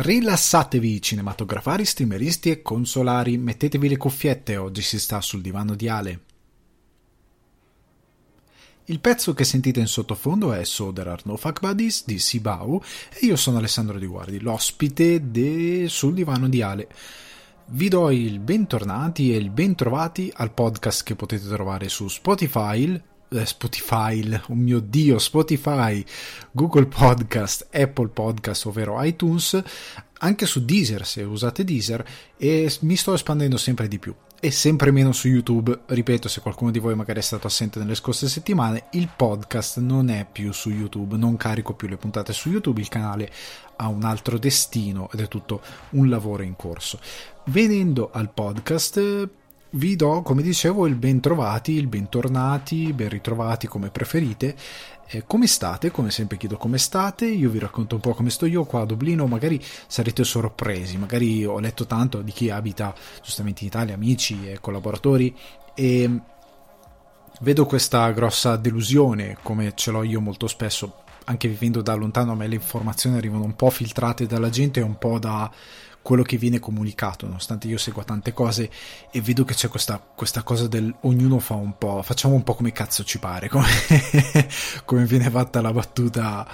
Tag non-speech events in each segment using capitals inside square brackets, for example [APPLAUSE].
Rilassatevi cinematografari, streameristi e consolari, mettetevi le cuffiette, oggi si sta sul divano di Ale. Il pezzo che sentite in sottofondo è So There Are No Fuck Buddies di Sibau e io sono Alessandro Di Guardi, l'ospite de... sul divano di Ale. Vi do il bentornati e il bentrovati al podcast che potete trovare su Spotify, Spotify, oh mio dio, Spotify, Google Podcast, Apple Podcast, ovvero iTunes, anche su Deezer se usate Deezer e mi sto espandendo sempre di più e sempre meno su YouTube. Ripeto, se qualcuno di voi magari è stato assente nelle scorse settimane, il podcast non è più su YouTube, non carico più le puntate su YouTube, il canale ha un altro destino ed è tutto un lavoro in corso. Venendo al podcast, vi do, come dicevo, il ben trovati, il bentornati, ben ritrovati come preferite. Eh, come state? Come sempre chiedo come state, io vi racconto un po' come sto io qua a Dublino, magari sarete sorpresi, magari ho letto tanto di chi abita giustamente in Italia, amici e collaboratori e vedo questa grossa delusione come ce l'ho io molto spesso, anche vivendo da lontano a me le informazioni arrivano un po' filtrate dalla gente e un po' da quello che viene comunicato, nonostante io segua tante cose e vedo che c'è questa, questa cosa del ognuno fa un po', facciamo un po' come cazzo ci pare, come, [LAUGHS] come viene fatta la battuta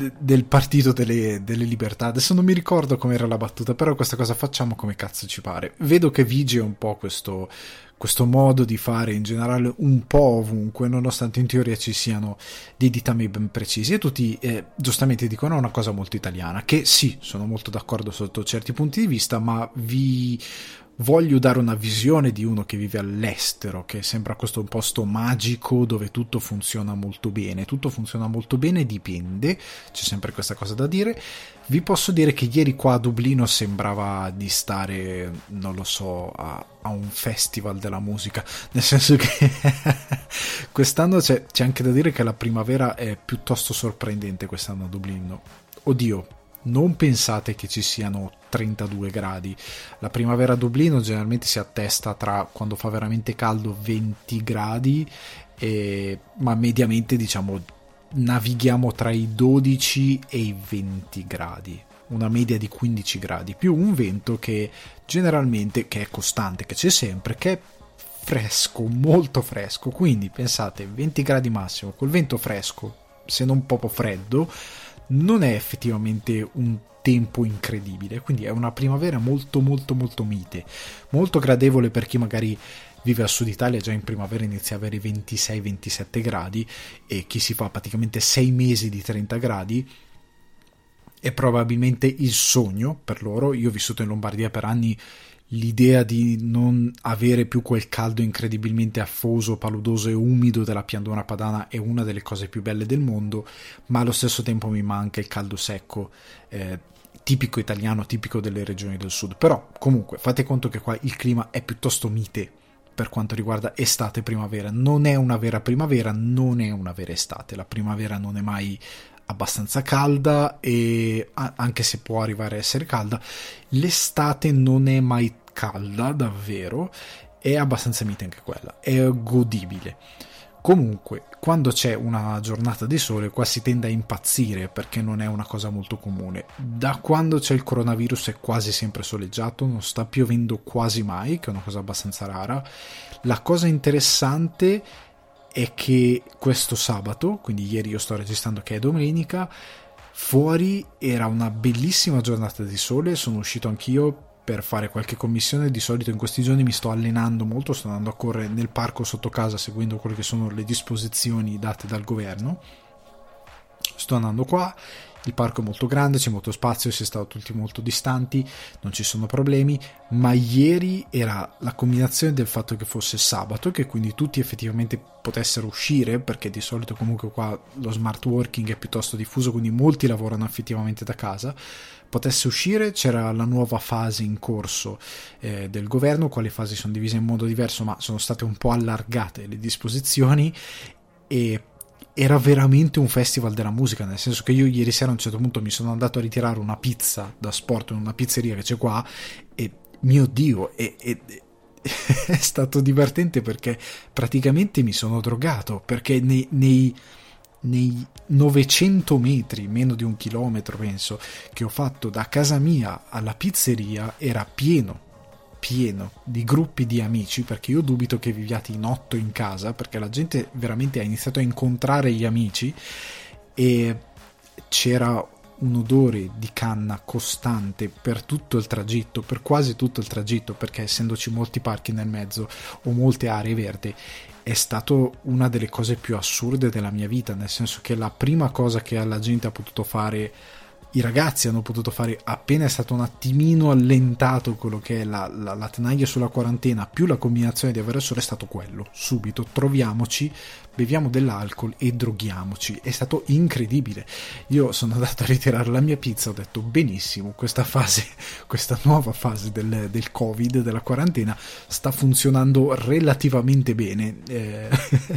eh, del partito delle, delle, libertà. Adesso non mi ricordo com'era la battuta, però questa cosa facciamo come cazzo ci pare. Vedo che vige un po' questo, questo modo di fare in generale un po' ovunque, nonostante in teoria ci siano dei ditami ben precisi. E tutti eh, giustamente dicono una cosa molto italiana, che sì, sono molto d'accordo sotto certi punti di vista, ma vi voglio dare una visione di uno che vive all'estero, che sembra questo un posto magico dove tutto funziona molto bene. Tutto funziona molto bene, dipende, c'è sempre questa cosa da dire. Vi posso dire che ieri qua a Dublino sembrava di stare, non lo so, a, a un festival della musica, nel senso che [LAUGHS] quest'anno c'è, c'è anche da dire che la primavera è piuttosto sorprendente quest'anno a Dublino. Oddio, non pensate che ci siano 32 gradi. La primavera a Dublino generalmente si attesta tra quando fa veramente caldo 20 gradi, e, ma mediamente diciamo navighiamo tra i 12 e i 20 gradi. Una media di 15 gradi, più un vento che generalmente, che è costante, che c'è sempre, che è fresco, molto fresco. Quindi pensate, 20 gradi massimo, col vento fresco, se non proprio freddo, non è effettivamente un tempo incredibile, quindi è una primavera molto molto molto mite, molto gradevole per chi magari vive a sud Italia già in primavera inizia a avere 26-27 gradi e chi si fa praticamente 6 mesi di 30 gradi è probabilmente il sogno per loro. Io ho vissuto in Lombardia per anni l'idea di non avere più quel caldo incredibilmente affoso, paludoso e umido della pianura padana è una delle cose più belle del mondo, ma allo stesso tempo mi manca il caldo secco. Eh, tipico italiano, tipico delle regioni del sud. Però, comunque, fate conto che qua il clima è piuttosto mite per quanto riguarda estate e primavera. Non è una vera primavera, non è una vera estate. La primavera non è mai abbastanza calda e anche se può arrivare a essere calda, l'estate non è mai calda davvero, è abbastanza mite anche quella, è godibile. Comunque, quando c'è una giornata di sole, qua si tende a impazzire perché non è una cosa molto comune. Da quando c'è il coronavirus è quasi sempre soleggiato, non sta piovendo quasi mai, che è una cosa abbastanza rara. La cosa interessante è che questo sabato, quindi ieri io sto registrando che è domenica, fuori era una bellissima giornata di sole, sono uscito anch'io per fare qualche commissione, di solito in questi giorni mi sto allenando molto, sto andando a correre nel parco sotto casa seguendo quelle che sono le disposizioni date dal governo. Sto andando qua il parco è molto grande, c'è molto spazio, si è stati tutti molto distanti, non ci sono problemi, ma ieri era la combinazione del fatto che fosse sabato, che quindi tutti effettivamente potessero uscire, perché di solito comunque qua lo smart working è piuttosto diffuso, quindi molti lavorano effettivamente da casa, potesse uscire, c'era la nuova fase in corso eh, del governo, quali fasi sono divise in modo diverso, ma sono state un po' allargate le disposizioni e era veramente un festival della musica, nel senso che io ieri sera a un certo punto mi sono andato a ritirare una pizza da sport in una pizzeria che c'è qua e mio dio, è, è, [LAUGHS] è stato divertente perché praticamente mi sono drogato, perché nei, nei nei 900 metri, meno di un chilometro penso, che ho fatto da casa mia alla pizzeria era pieno, pieno di gruppi di amici, perché io dubito che viviate in otto in casa, perché la gente veramente ha iniziato a incontrare gli amici e c'era un odore di canna costante per tutto il tragitto, per quasi tutto il tragitto, perché essendoci molti parchi nel mezzo o molte aree verdi, è stato una delle cose più assurde della mia vita, nel senso che la prima cosa che la gente ha potuto fare i ragazzi hanno potuto fare appena è stato un attimino allentato quello che è la, la, la tenaglia sulla quarantena più la combinazione di avere solo è stato quello. Subito troviamoci beviamo dell'alcol e droghiamoci. È stato incredibile. Io sono andato a ritirare la mia pizza ho detto benissimo questa fase [LAUGHS] questa nuova fase del, del covid della quarantena sta funzionando relativamente bene. Eh,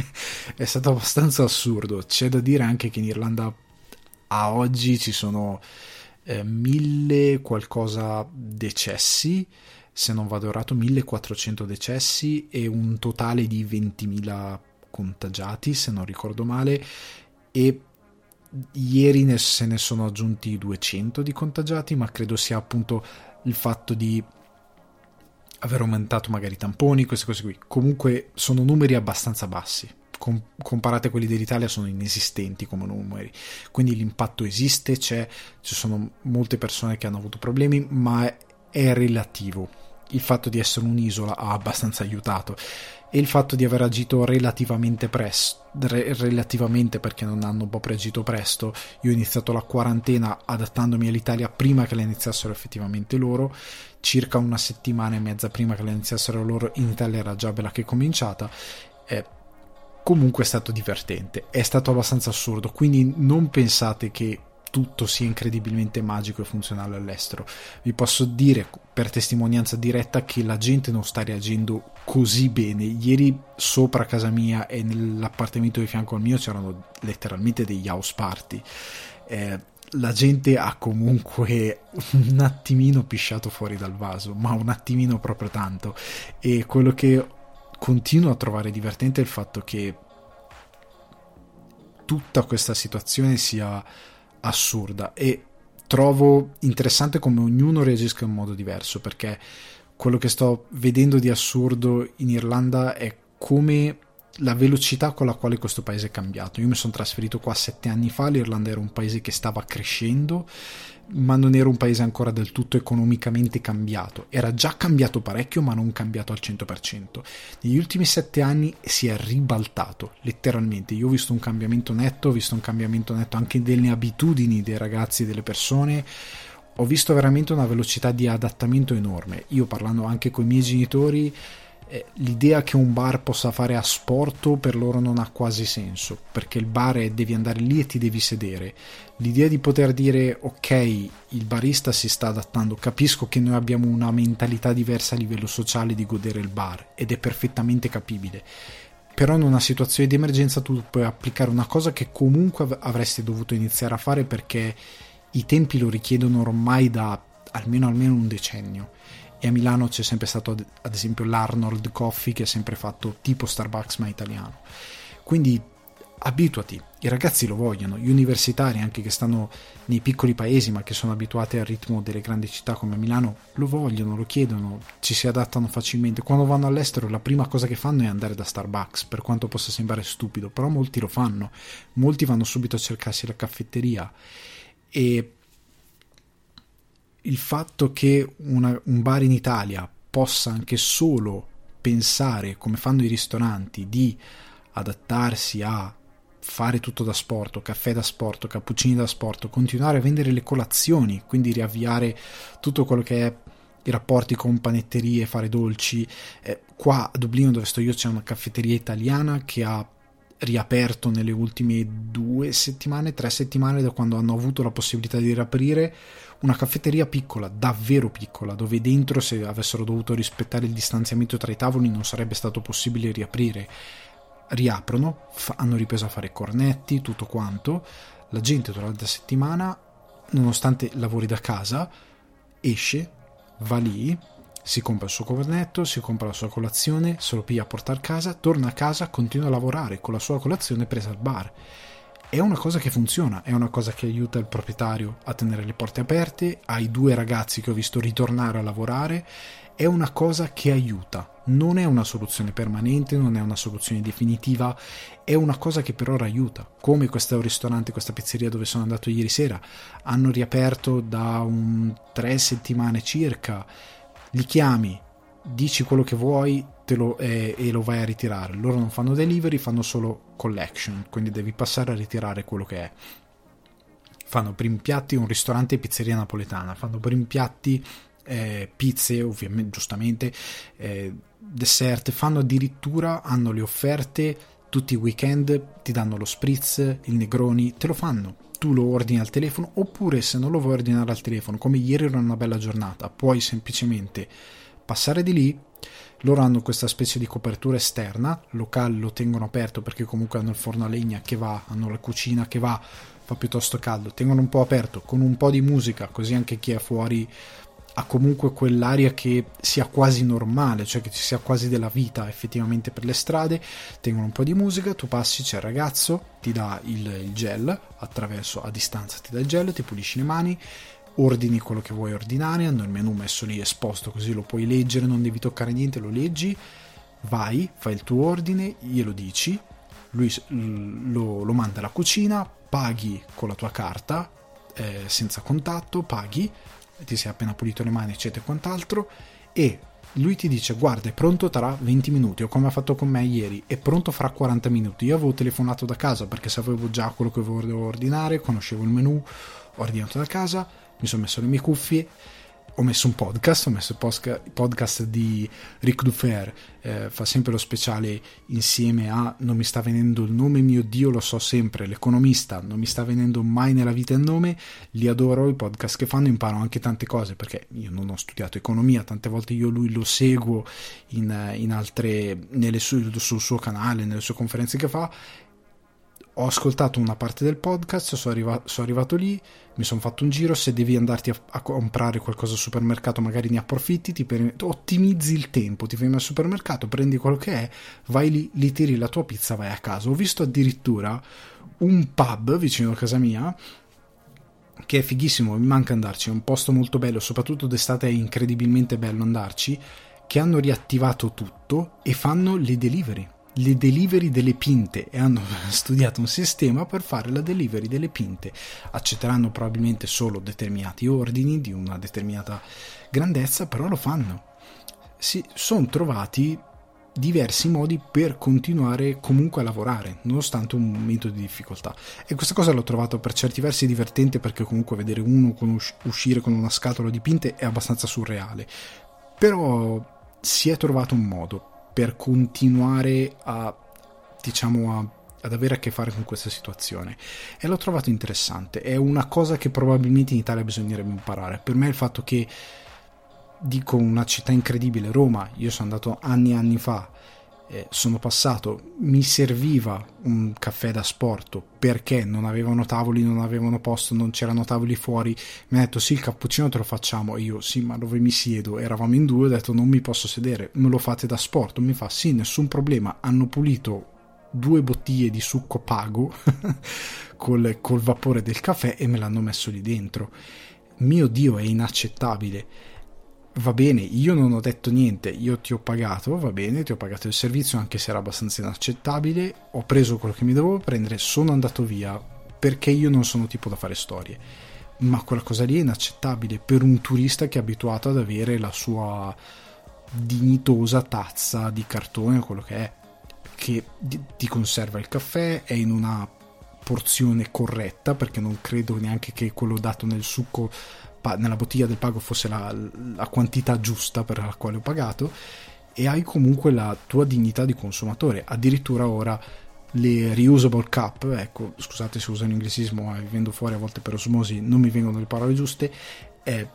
[LAUGHS] è stato abbastanza assurdo. C'è da dire anche che in Irlanda a oggi ci sono eh, mille qualcosa decessi, se non vado errato 1400 decessi e un totale di 20.000 contagiati, se non ricordo male, e ieri ne, se ne sono aggiunti 200 di contagiati, ma credo sia appunto il fatto di aver aumentato magari i tamponi, queste cose qui. Comunque sono numeri abbastanza bassi com- comparate a quelli dell'Italia sono inesistenti come numeri. Quindi l'impatto esiste c'è ci sono molte persone che hanno avuto problemi ma è relativo. Il fatto di essere un'isola ha abbastanza aiutato. E il fatto di aver agito relativamente presto, re- relativamente perché non hanno proprio agito presto, io ho iniziato la quarantena adattandomi all'Italia prima che la iniziassero effettivamente loro, circa una settimana e mezza prima che la iniziassero loro in Italia era già bella che cominciata, eh, comunque è stato divertente, è stato abbastanza assurdo, quindi non pensate che tutto sia incredibilmente magico e funzionale all'estero. Vi posso dire per testimonianza diretta che la gente non sta reagendo così bene. Ieri sopra casa mia e nell'appartamento di fianco al mio c'erano letteralmente degli house party. Eh, la gente ha comunque un attimino pisciato fuori dal vaso, ma un attimino proprio tanto. E quello che continuo a trovare divertente il fatto che tutta questa situazione sia assurda e trovo interessante come ognuno reagisca in modo diverso perché quello che sto vedendo di assurdo in Irlanda è come la velocità con la quale questo paese è cambiato. Io mi sono trasferito qua sette anni fa, l'Irlanda era un paese che stava crescendo ma non era un paese ancora del tutto economicamente cambiato. Era già cambiato parecchio, ma non cambiato al 100%. Negli ultimi sette anni si è ribaltato, letteralmente. Io ho visto un cambiamento netto, ho visto un cambiamento netto anche delle abitudini dei ragazzi, delle persone. Ho visto veramente una velocità di adattamento enorme. Io parlando anche con i miei genitori l'idea che un bar possa fare a sporto per loro non ha quasi senso, perché il bar è devi andare lì e ti devi sedere. L'idea di poter dire ok, il barista si sta adattando, capisco che noi abbiamo una mentalità diversa a livello sociale di godere il bar ed è perfettamente capibile. Però in una situazione di emergenza tu puoi applicare una cosa che comunque avresti dovuto iniziare a fare perché i tempi lo richiedono ormai da almeno almeno un decennio e a Milano c'è sempre stato ad esempio l'Arnold Coffee che ha sempre fatto tipo Starbucks ma italiano. Quindi abituati. I ragazzi lo vogliono. Gli universitari anche che stanno nei piccoli paesi ma che sono abituati al ritmo delle grandi città come Milano lo vogliono lo chiedono ci si adattano facilmente. Quando vanno all'estero la prima cosa che fanno è andare da Starbucks per quanto possa sembrare stupido però molti lo fanno. Molti vanno subito a cercarsi la caffetteria. E il fatto che una, un bar in Italia possa anche solo pensare, come fanno i ristoranti, di adattarsi a fare tutto da sport, caffè da sport, cappuccini da sport, continuare a vendere le colazioni, quindi riavviare tutto quello che è i rapporti con panetterie, fare dolci. Eh, qua a Dublino dove sto io c'è una caffetteria italiana che ha riaperto nelle ultime due settimane, tre settimane da quando hanno avuto la possibilità di riaprire una caffetteria piccola, davvero piccola, dove dentro se avessero dovuto rispettare il distanziamento tra i tavoli non sarebbe stato possibile riaprire. Riaprono, fa, hanno ripreso a fare cornetti, tutto quanto. La gente durante la settimana, nonostante lavori da casa, esce, va lì, si compra il suo cornetto, si compra la sua colazione, se lo piglia a portare a casa, torna a casa, continua a lavorare con la sua colazione presa al bar è una cosa che funziona, è una cosa che aiuta il proprietario a tenere le porte aperte, ai due ragazzi che ho visto ritornare a lavorare, è una cosa che aiuta, non è una soluzione permanente, non è una soluzione definitiva, è una cosa che per ora aiuta, come questo ristorante, questa pizzeria dove sono andato ieri sera, hanno riaperto da un tre settimane circa, li chiami, dici quello che vuoi lo, eh, e lo vai a ritirare. Loro non fanno delivery, fanno solo collection, quindi devi passare a ritirare quello che è. Fanno primi piatti un ristorante e pizzeria napoletana, fanno primi piatti eh, pizze, ovviamente, giustamente, eh, dessert, fanno addirittura, hanno le offerte tutti i weekend, ti danno lo spritz, il negroni, te lo fanno. Tu lo ordini al telefono, oppure se non lo vuoi ordinare al telefono, come ieri era una bella giornata, puoi semplicemente passare di lì. Loro hanno questa specie di copertura esterna, il locale lo tengono aperto perché comunque hanno il forno a legna che va, hanno la cucina che va, fa piuttosto caldo, tengono un po' aperto con un po' di musica, così anche chi è fuori ha comunque quell'aria che sia quasi normale, cioè che ci sia quasi della vita effettivamente per le strade, tengono un po' di musica, tu passi, c'è il ragazzo, ti dà il, il gel, attraverso a distanza ti dà il gel, ti pulisci le mani, ordini quello che vuoi ordinare, hanno il menu messo lì esposto così lo puoi leggere, non devi toccare niente, lo leggi, vai, fai il tuo ordine, glielo dici, lui lo, lo manda alla cucina, paghi con la tua carta, eh, senza contatto, paghi, ti sei appena pulito le mani, eccetera e quant'altro, e lui ti dice guarda è pronto tra 20 minuti o come ha fatto con me ieri è pronto fra 40 minuti. Io avevo telefonato da casa perché sapevo già quello che volevo ordinare conoscevo il menu ho ordinato da casa mi sono messo le mie cuffie ho messo un podcast, ho messo il podcast di Ric Dufer, eh, fa sempre lo speciale insieme a Non mi sta venendo il nome, mio Dio lo so sempre, l'economista, non mi sta venendo mai nella vita il nome, li adoro, i podcast che fanno, imparo anche tante cose, perché io non ho studiato economia, tante volte io lui lo seguo in, in altre, nelle sue, sul suo canale, nelle sue conferenze che fa ho ascoltato una parte del podcast, sono arrivato, sono arrivato lì, mi sono fatto un giro, se devi andarti a, a, comprare qualcosa al supermercato magari ne approfitti, ti per, ottimizzi il tempo, ti fermi al supermercato, prendi quello che è, vai lì, li tiri la tua pizza, vai a casa. Ho visto addirittura un pub vicino a casa mia che è fighissimo, mi manca andarci, è un posto molto bello, soprattutto d'estate è incredibilmente bello andarci, che hanno riattivato tutto e fanno le delivery le delivery delle pinte e hanno [LAUGHS] studiato un sistema per fare la delivery delle pinte. Accetteranno probabilmente solo determinati ordini di una determinata grandezza, però lo fanno. Si sono trovati diversi modi per continuare comunque a lavorare, nonostante un momento di difficoltà. E questa cosa l'ho trovato per certi versi divertente perché comunque vedere uno con uscire con una scatola di pinte è abbastanza surreale. Però si è trovato un modo per continuare a, diciamo, a, ad avere a che fare con questa situazione. E l'ho trovato interessante. È una cosa che probabilmente in Italia bisognerebbe imparare. Per me il fatto che, dico una città incredibile, Roma, io sono andato anni e anni fa, eh, sono passato, mi serviva un caffè da sport perché non avevano tavoli, non avevano posto, non c'erano tavoli fuori. Mi ha detto sì, il cappuccino te lo facciamo. io sì, ma dove mi siedo? Eravamo in due, ho detto non mi posso sedere, me lo fate da sport. Mi fa sì, nessun problema. Hanno pulito due bottiglie di succo pago [LAUGHS] col, col vapore del caffè e me l'hanno messo lì dentro. Mio Dio, è inaccettabile va bene, io non ho detto niente, io ti ho pagato, va bene, ti ho pagato il servizio anche se era abbastanza inaccettabile, ho preso quello che mi dovevo prendere, sono andato via perché io non sono tipo da fare storie. Ma quella cosa lì è inaccettabile per un turista che è abituato ad avere la sua dignitosa tazza di cartone o quello che è, che ti conserva il caffè, è in una porzione corretta perché non credo neanche che quello dato nel succo nella bottiglia del pago fosse la, la quantità giusta per la quale ho pagato e hai comunque la tua dignità di consumatore. Addirittura ora le reusable cup, ecco, scusate se uso l'inglesismo, ma vivendo fuori a volte per osmosi non mi vengono le parole giuste, eh,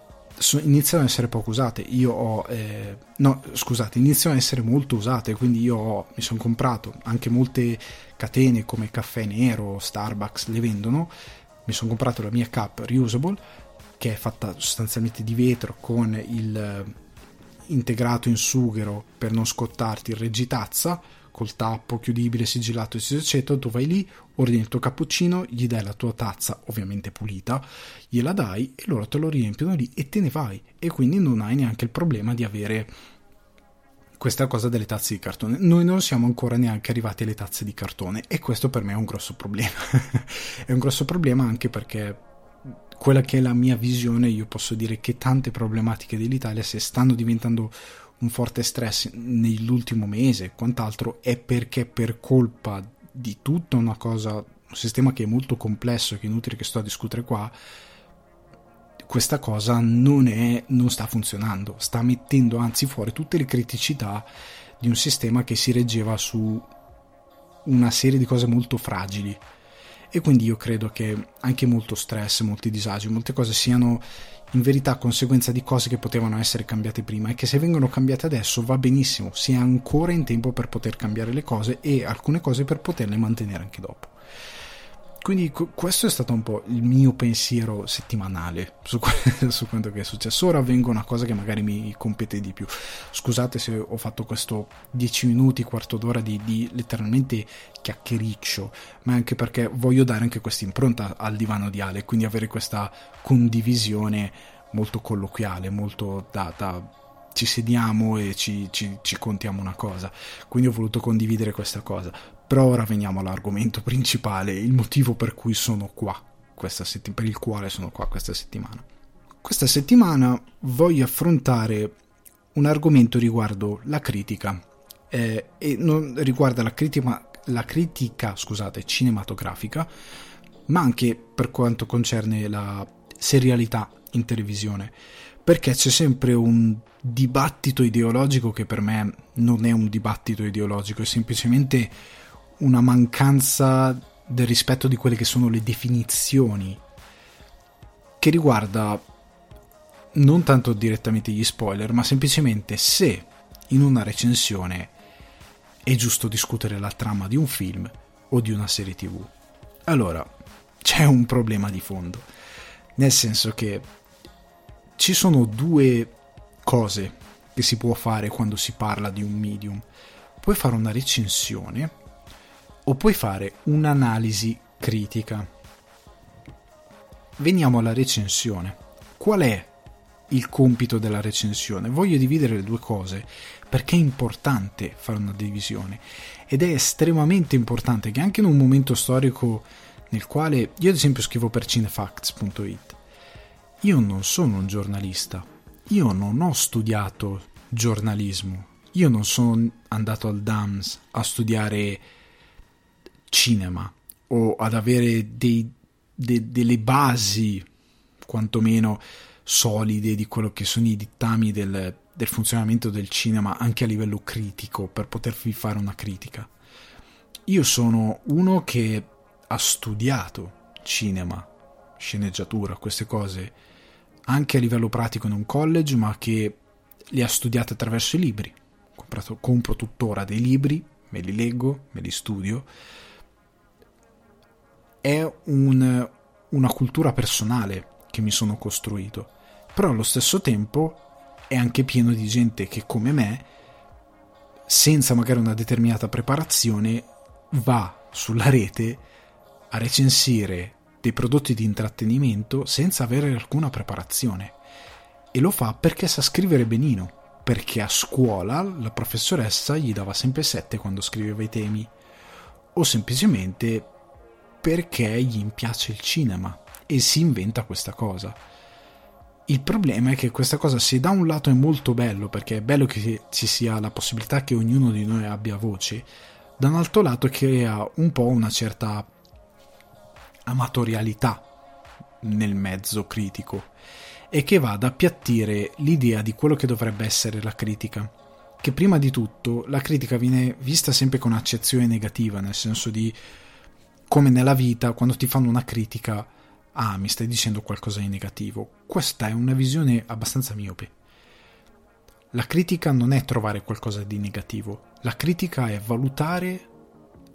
iniziano ad essere poco usate. Io ho, eh, no, scusate, iniziano ad essere molto usate, quindi io ho, mi sono comprato anche molte catene come Caffè Nero, Starbucks le vendono. Mi sono comprato la mia cup reusable che è fatta sostanzialmente di vetro con il eh, integrato in sughero per non scottarti il reggitazza col tappo chiudibile, sigillato, eccetera, tu vai lì, ordini il tuo cappuccino, gli dai la tua tazza, ovviamente pulita, gliela dai e loro te lo riempiono lì e te ne vai. E quindi non hai neanche il problema di avere questa cosa delle tazze di cartone. Noi non siamo ancora neanche arrivati alle tazze di cartone e questo per me è un grosso problema. [LAUGHS] è un grosso problema anche perché quella che è la mia visione, io posso dire che tante problematiche dell'Italia se stanno diventando un forte stress nell'ultimo mese, quant'altro, è perché per colpa di tutta una cosa, un sistema che è molto complesso, che è inutile che sto a discutere qua, questa cosa non, è, non sta funzionando, sta mettendo anzi fuori tutte le criticità di un sistema che si reggeva su una serie di cose molto fragili. E quindi io credo che anche molto stress, molti disagi, molte cose siano in verità conseguenza di cose che potevano essere cambiate prima e che se vengono cambiate adesso va benissimo, si è ancora in tempo per poter cambiare le cose e alcune cose per poterle mantenere anche dopo. Quindi questo è stato un po' il mio pensiero settimanale su, [LAUGHS] su quanto che è successo. Ora vengo a una cosa che magari mi compete di più. Scusate se ho fatto questo 10 minuti, quarto d'ora di, di letteralmente chiacchiericcio, ma anche perché voglio dare anche questa impronta al divano di Ale, quindi avere questa condivisione molto colloquiale, molto da, da ci sediamo e ci, ci, ci, contiamo una cosa. Quindi ho voluto condividere questa cosa. Però ora veniamo all'argomento principale, il motivo per cui sono qua, questa settim- per il quale sono qua questa settimana. Questa settimana voglio affrontare un argomento riguardo la critica, eh, e non riguarda la critica, la critica scusate, cinematografica, ma anche per quanto concerne la serialità in televisione, perché c'è sempre un dibattito ideologico che per me non è un dibattito ideologico, è semplicemente una mancanza del rispetto di quelle che sono le definizioni che riguarda non tanto direttamente gli spoiler, ma semplicemente se in una recensione è giusto discutere la trama di un film o di una serie tv. Allora, c'è un problema di fondo, nel senso che ci sono due cose che si può fare quando si parla di un medium. Puoi fare una recensione o puoi fare un'analisi critica. Veniamo alla recensione. Qual è il compito della recensione? Voglio dividere le due cose perché è importante fare una divisione ed è estremamente importante che anche in un momento storico nel quale io ad esempio scrivo per cinefacts.it io non sono un giornalista io non ho studiato giornalismo io non sono andato al DAMS a studiare cinema o ad avere dei, de, delle basi quantomeno solide di quello che sono i dittami del, del funzionamento del cinema anche a livello critico per potervi fare una critica. Io sono uno che ha studiato cinema, sceneggiatura, queste cose anche a livello pratico in un college, ma che le ha studiate attraverso i libri. Comprato, compro tuttora dei libri, me li leggo, me li studio è un, una cultura personale che mi sono costruito, però allo stesso tempo è anche pieno di gente che come me, senza magari una determinata preparazione, va sulla rete a recensire dei prodotti di intrattenimento senza avere alcuna preparazione. E lo fa perché sa scrivere benino, perché a scuola la professoressa gli dava sempre 7 quando scriveva i temi, o semplicemente perché gli piace il cinema e si inventa questa cosa. Il problema è che questa cosa, se da un lato è molto bello, perché è bello che ci sia la possibilità che ognuno di noi abbia voce, da un altro lato crea un po' una certa amatorialità nel mezzo critico e che va ad appiattire l'idea di quello che dovrebbe essere la critica. Che prima di tutto la critica viene vista sempre con accezione negativa, nel senso di come nella vita, quando ti fanno una critica, ah, mi stai dicendo qualcosa di negativo. Questa è una visione abbastanza miope. La critica non è trovare qualcosa di negativo, la critica è valutare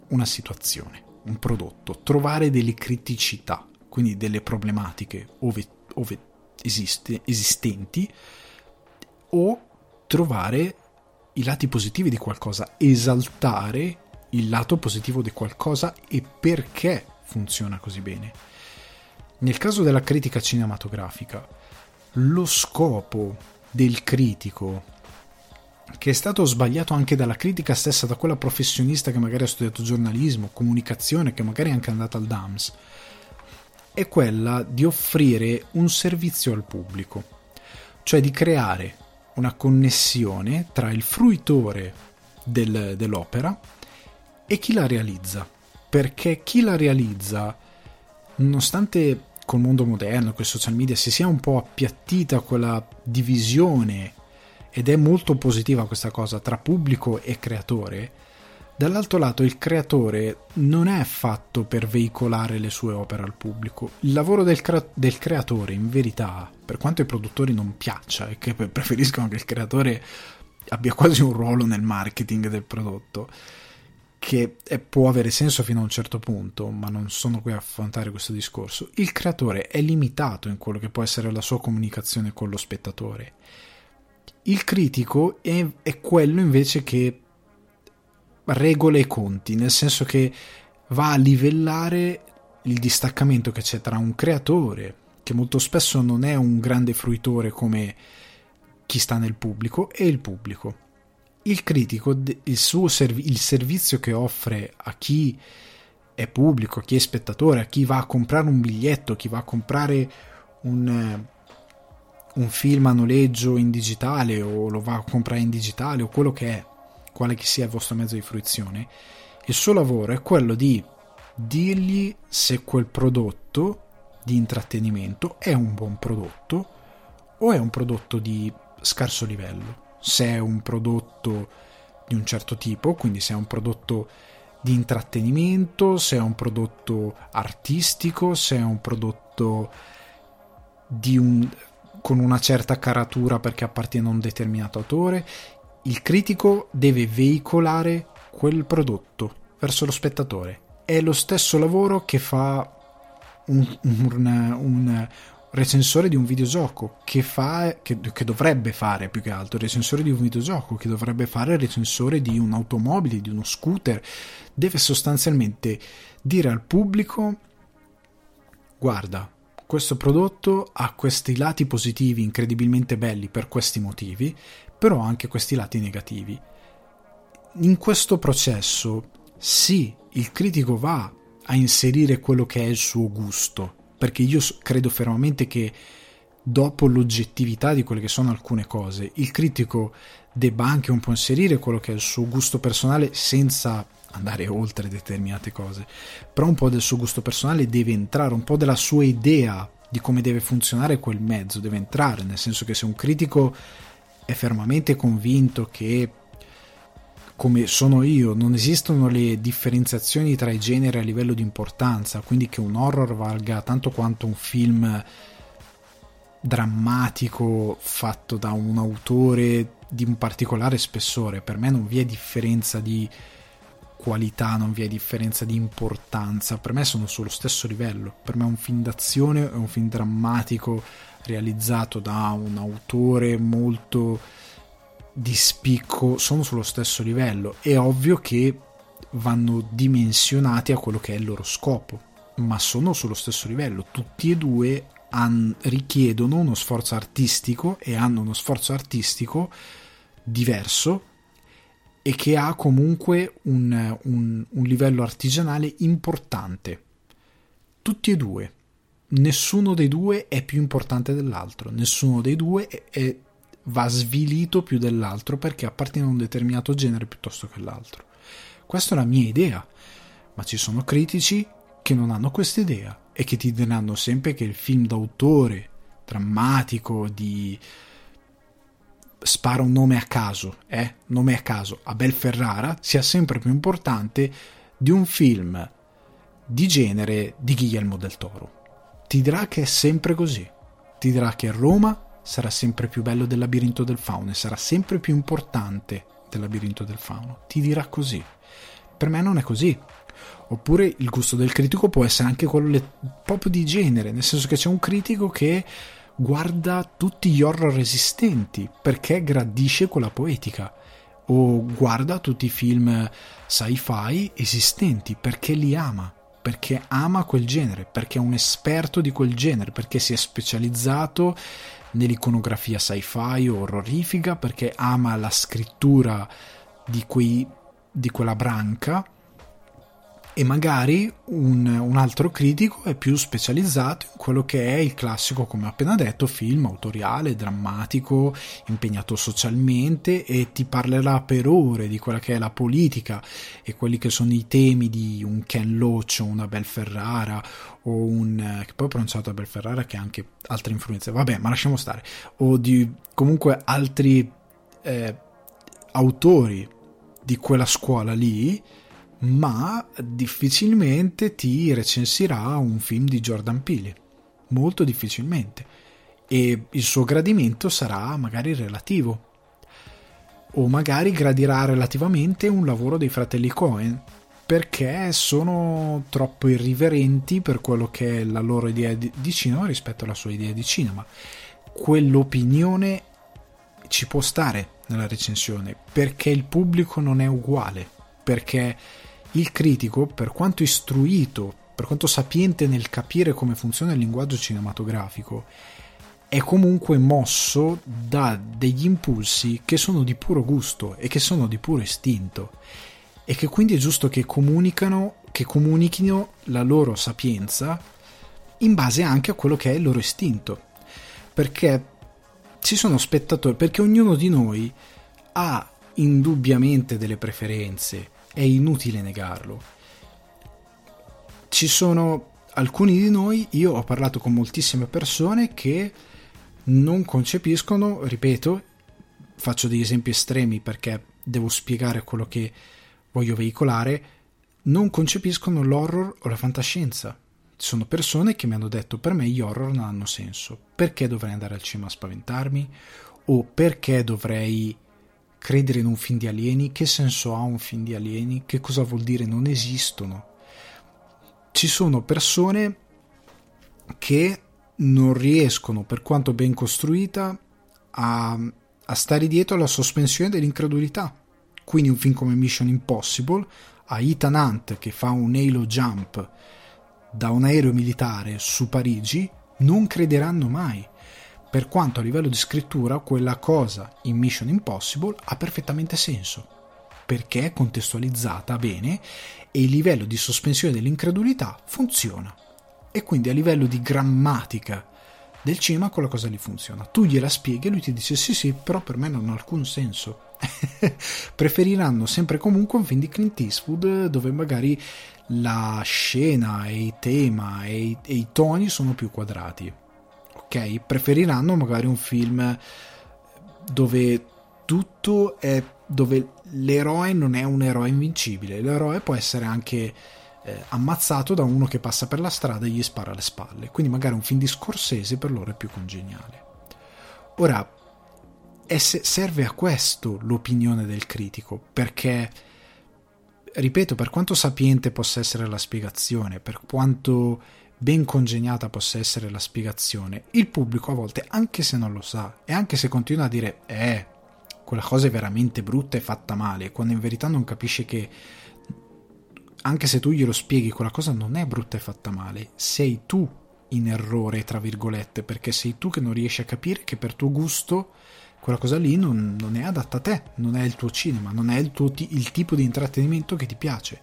una situazione, un prodotto, trovare delle criticità, quindi delle problematiche ove, ove esiste, esistenti, o trovare i lati positivi di qualcosa, esaltare il lato positivo di qualcosa e perché funziona così bene. Nel caso della critica cinematografica, lo scopo del critico, che è stato sbagliato anche dalla critica stessa, da quella professionista che magari ha studiato giornalismo, comunicazione, che magari è anche andata al DAMS, è quella di offrire un servizio al pubblico, cioè di creare una connessione tra il fruitore del, dell'opera e chi la realizza. Perché chi la realizza, nonostante col mondo moderno, con i social media, si sia un po' appiattita quella divisione, ed è molto positiva questa cosa, tra pubblico e creatore, dall'altro lato il creatore non è fatto per veicolare le sue opere al pubblico. Il lavoro del, cre- del creatore, in verità, per quanto ai produttori non piaccia e che preferiscono che il creatore abbia quasi un ruolo nel marketing del prodotto, che può avere senso fino a un certo punto, ma non sono qui a affrontare questo discorso. Il creatore è limitato in quello che può essere la sua comunicazione con lo spettatore. Il critico è, è quello invece che regola i conti, nel senso che va a livellare il distaccamento che c'è tra un creatore, che molto spesso non è un grande fruitore come chi sta nel pubblico, e il pubblico il critico, il, suo serv- il servizio che offre a chi è pubblico, a chi è spettatore, a chi va a comprare un biglietto, a chi va a comprare un, eh, un film a noleggio in digitale o lo va a comprare in digitale o quello che è, quale che sia il vostro mezzo di fruizione, il suo lavoro è quello di dirgli se quel prodotto di intrattenimento è un buon prodotto o è un prodotto di scarso livello se è un prodotto di un certo tipo, quindi se è un prodotto di intrattenimento, se è un prodotto artistico, se è un prodotto un, con una certa caratura perché appartiene a un determinato autore. Il critico deve veicolare quel prodotto verso lo spettatore. È lo stesso lavoro che fa un, un, recensore di un videogioco che fa che, che, dovrebbe fare più che altro il recensore di un videogioco che dovrebbe fare il recensore di un'automobile di uno scooter deve sostanzialmente dire al pubblico guarda questo prodotto ha questi lati positivi incredibilmente belli per questi motivi però ha anche questi lati negativi. In questo processo sì il critico va a inserire quello che è il suo gusto perché io credo fermamente che dopo l'oggettività di quelle che sono alcune cose, il critico debba anche un po' inserire quello che è il suo gusto personale senza andare oltre determinate cose, però un po' del suo gusto personale deve entrare, un po' della sua idea di come deve funzionare quel mezzo deve entrare, nel senso che se un critico è fermamente convinto che come sono io, non esistono le differenziazioni tra i generi a livello di importanza, quindi che un horror valga tanto quanto un film drammatico fatto da un autore di un particolare spessore. Per me non vi è differenza di qualità, non vi è differenza di importanza, per me sono sullo stesso livello. Per me un film d'azione è un film drammatico realizzato da un autore molto di spicco sono sullo stesso livello. È ovvio che vanno dimensionati a quello che è il loro scopo, ma sono sullo stesso livello. Tutti e due han, richiedono uno sforzo artistico e hanno uno sforzo artistico diverso e che ha comunque un, un, un livello artigianale importante. Tutti e due. Nessuno dei due è più importante dell'altro, nessuno dei due è, è va svilito più dell'altro perché appartiene a un determinato genere piuttosto che l'altro. Questa è la mia idea, ma ci sono critici che non hanno questa idea e che ti diranno sempre che il film d'autore drammatico di spara un nome a caso, eh? nome a caso, Abel Ferrara sia sempre più importante di un film di genere di Guillermo del Toro. Ti dirà che è sempre così. Ti dirà che Roma sarà sempre più bello del labirinto del fauno e sarà sempre più importante del labirinto del fauno. Ti dirà così. Per me non è così. Oppure il gusto del critico può essere anche quello le, proprio di genere, nel senso che c'è un critico che guarda tutti gli horror esistenti perché gradisce quella poetica. o guarda tutti i film sci-fi esistenti perché li ama, perché ama quel genere, perché è un esperto di quel genere, perché si è specializzato nell'iconografia sci-fi o orrorifica, perché ama la scrittura di, quei, di quella branca e magari un, un, altro critico è più specializzato in quello che è il classico, come ho appena detto, film autoriale, drammatico, impegnato socialmente e ti parlerà per ore di quella che è la politica e quelli che sono i temi di un Ken Loach o una Bel Ferrara o un... che poi ho pronunciato a Bel Ferrara che ha anche altre influenze, vabbè ma lasciamo stare, o di comunque altri eh, autori di quella scuola lì ma difficilmente ti recensirà un film di Jordan Peele, molto difficilmente, e il suo gradimento sarà magari relativo, o magari gradirà relativamente un lavoro dei fratelli Cohen, perché sono troppo irriverenti per quello che è la loro idea di cinema rispetto alla sua idea di cinema. Quell'opinione ci può stare nella recensione perché il pubblico non è uguale, perché il critico, per quanto istruito, per quanto sapiente nel capire come funziona il linguaggio cinematografico, è comunque mosso da degli impulsi che sono di puro gusto e che sono di puro istinto e che quindi è giusto che comunicano, che comunichino la loro sapienza in base anche a quello che è il loro istinto. Perché ci sono spettatori, perché ognuno di noi ha indubbiamente delle preferenze è inutile negarlo. Ci sono alcuni di noi, io ho parlato con moltissime persone che non concepiscono, ripeto, faccio degli esempi estremi perché devo spiegare quello che voglio veicolare, non concepiscono l'horror o la fantascienza. Ci sono persone che mi hanno detto per me gli horror non hanno senso. Perché dovrei andare al cinema a spaventarmi? O perché dovrei credere in un film di alieni, che senso ha un film di alieni, che cosa vuol dire non esistono. Ci sono persone che non riescono, per quanto ben costruita, a, a stare dietro alla sospensione dell'incredulità. Quindi un film come Mission Impossible a Ethan Hunt che fa un halo jump da un aereo militare su Parigi non crederanno mai per quanto a livello di scrittura quella cosa in Mission Impossible ha perfettamente senso, perché è contestualizzata bene e il livello di sospensione dell'incredulità funziona. E quindi a livello di grammatica del cinema quella cosa lì funziona. Tu gliela spieghi e lui ti dice sì sì, però per me non ha alcun senso. [LAUGHS] Preferiranno sempre comunque un film di Clint Eastwood dove magari la scena e il tema e i, e i toni sono più quadrati ok? Preferiranno magari un film dove tutto è dove l'eroe non è un eroe invincibile, l'eroe può essere anche eh, ammazzato da uno che passa per la strada e gli spara alle spalle. Quindi magari un film di Scorsese per loro è più congeniale. Ora, serve a questo l'opinione del critico, perché, ripeto, per quanto sapiente possa essere la spiegazione, per quanto ben congegnata possa essere la spiegazione, il pubblico a volte, anche se non lo sa, e anche se continua a dire, eh, quella cosa è veramente brutta e fatta male, quando in verità non capisce che anche se tu glielo spieghi, quella cosa non è brutta e fatta male, sei tu in errore, tra virgolette, perché sei tu che non riesci a capire che per tuo gusto quella cosa lì non, non è adatta a te, non è il tuo cinema, non è il, tuo, il tipo di intrattenimento che ti piace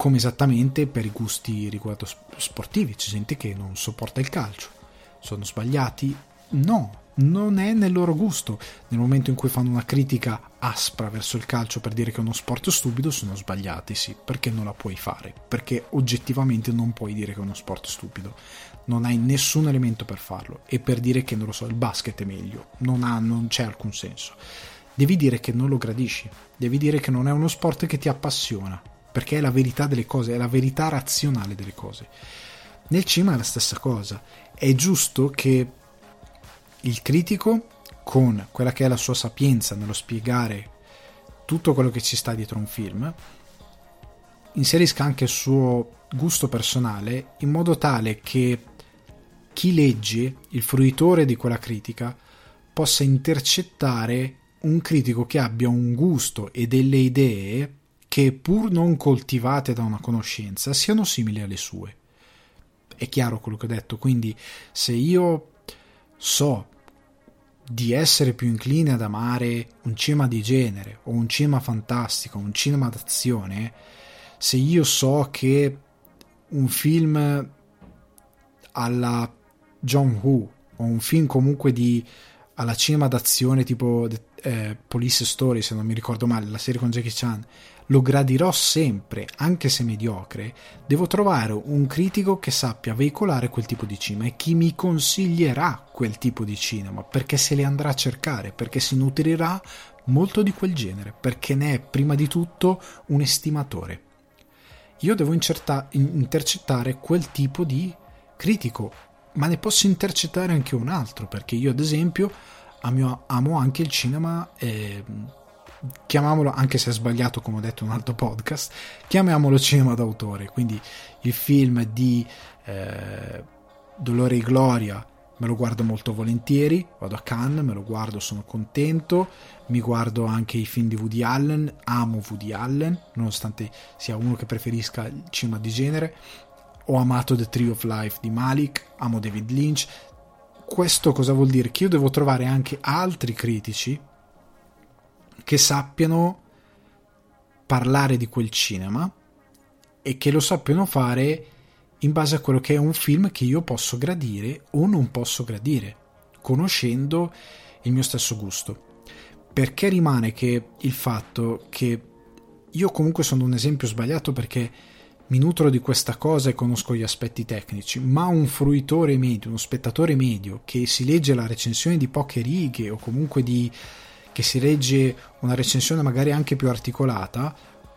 come esattamente per i gusti riguardo sportivi, c'è gente che non sopporta il calcio. Sono sbagliati? No, non è nel loro gusto. Nel momento in cui fanno una critica aspra verso il calcio per dire che è uno sport stupido, sono sbagliati, sì, perché non la puoi fare, perché oggettivamente non puoi dire che è uno sport stupido. Non hai nessun elemento per farlo e per dire che non lo so, il basket è meglio, non, ha, non c'è alcun senso. Devi dire che non lo gradisci, devi dire che non è uno sport che ti appassiona, perché è la verità delle cose, è la verità razionale delle cose. Nel cinema è la stessa cosa, è giusto che il critico, con quella che è la sua sapienza nello spiegare tutto quello che ci sta dietro un film, inserisca anche il suo gusto personale in modo tale che chi legge, il fruitore di quella critica, possa intercettare un critico che abbia un gusto e delle idee che pur non coltivate da una conoscenza siano simili alle sue. È chiaro quello che ho detto, quindi se io so di essere più incline ad amare un cinema di genere o un cinema fantastico, un cinema d'azione, se io so che un film alla John Woo o un film comunque di alla cinema d'azione tipo eh, Police Story se non mi ricordo male la serie con Jackie Chan lo gradirò sempre anche se mediocre devo trovare un critico che sappia veicolare quel tipo di cinema e chi mi consiglierà quel tipo di cinema perché se le andrà a cercare perché si nutrirà molto di quel genere perché ne è prima di tutto un estimatore. Io devo incerta- intercettare quel tipo di critico ma ne posso intercettare anche un altro, perché io ad esempio amo, anche il cinema, eh, chiamiamolo, anche se è sbagliato come ho detto in un altro podcast, chiamiamolo cinema d'autore, quindi il film di eh, Dolore e Gloria me lo guardo molto volentieri, vado a Cannes, me lo guardo, sono contento, mi guardo anche i film di Woody Allen, amo Woody Allen, nonostante sia uno che preferisca il cinema di genere, ho amato The Tree of Life di Malik, amo David Lynch. Questo cosa vuol dire? Che io devo trovare anche altri critici che sappiano parlare di quel cinema e che lo sappiano fare in base a quello che è un film che io posso gradire o non posso gradire, conoscendo il mio stesso gusto. Perché rimane che il fatto che io comunque sono un esempio sbagliato perché mi nutro di questa cosa e conosco gli aspetti tecnici, ma un fruitore medio, uno spettatore medio che si legge la recensione di poche righe o comunque di, che si legge una recensione magari anche più articolata,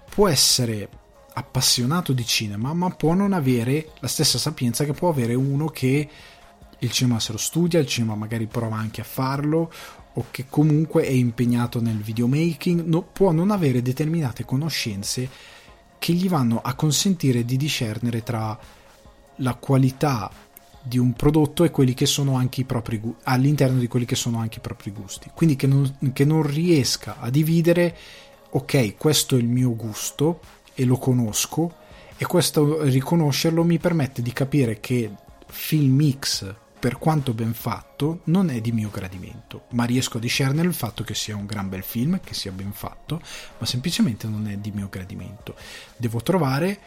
può essere appassionato di cinema, ma può non avere la stessa sapienza che può avere uno che il cinema se lo studia, il cinema magari prova anche a farlo o che comunque è impegnato nel videomaking, no, può non avere determinate conoscenze che gli vanno a consentire di discernere tra la qualità di un prodotto e quelli che sono anche i propri gusti, all'interno di quelli che sono anche i propri gusti. Quindi che non, che non riesca a dividere, ok, questo è il mio gusto e lo conosco, e questo riconoscerlo mi permette di capire che Film X per quanto ben fatto, non è di mio gradimento, ma riesco a discernere il fatto che sia un gran bel film, che sia ben fatto, ma semplicemente non è di mio gradimento. Devo trovare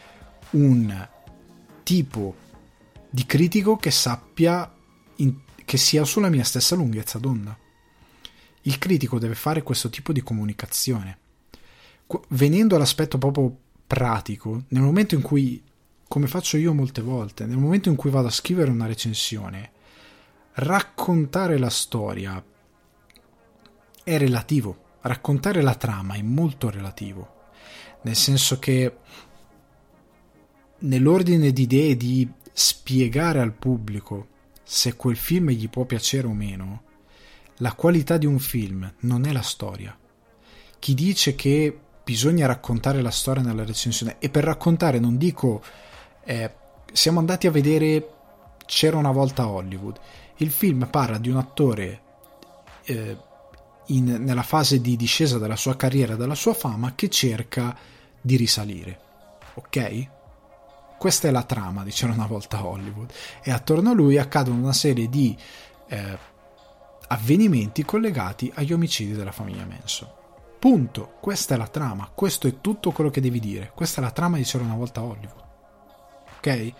un tipo di critico che sappia in, che sia sulla mia stessa lunghezza d'onda. Il critico deve fare questo tipo di comunicazione. Venendo all'aspetto proprio pratico, nel momento in cui, come faccio io molte volte, nel momento in cui vado a scrivere una recensione, raccontare la storia è relativo, raccontare la trama è molto relativo, nel senso che nell'ordine di idee di spiegare al pubblico se quel film gli può piacere o meno, la qualità di un film non è la storia. Chi dice che bisogna raccontare la storia nella recensione, e per raccontare non dico eh, siamo andati a vedere C'era una volta Hollywood il film parla di un attore eh, in, nella fase di discesa della sua carriera della sua fama che cerca di risalire. Ok? Questa è la trama di C'era una volta Hollywood e attorno a lui accadono una serie di eh, avvenimenti collegati agli omicidi della famiglia Manson. Punto. Questa è la trama, questo è tutto quello che devi dire. Questa è la trama di C'era una volta Hollywood. Ok?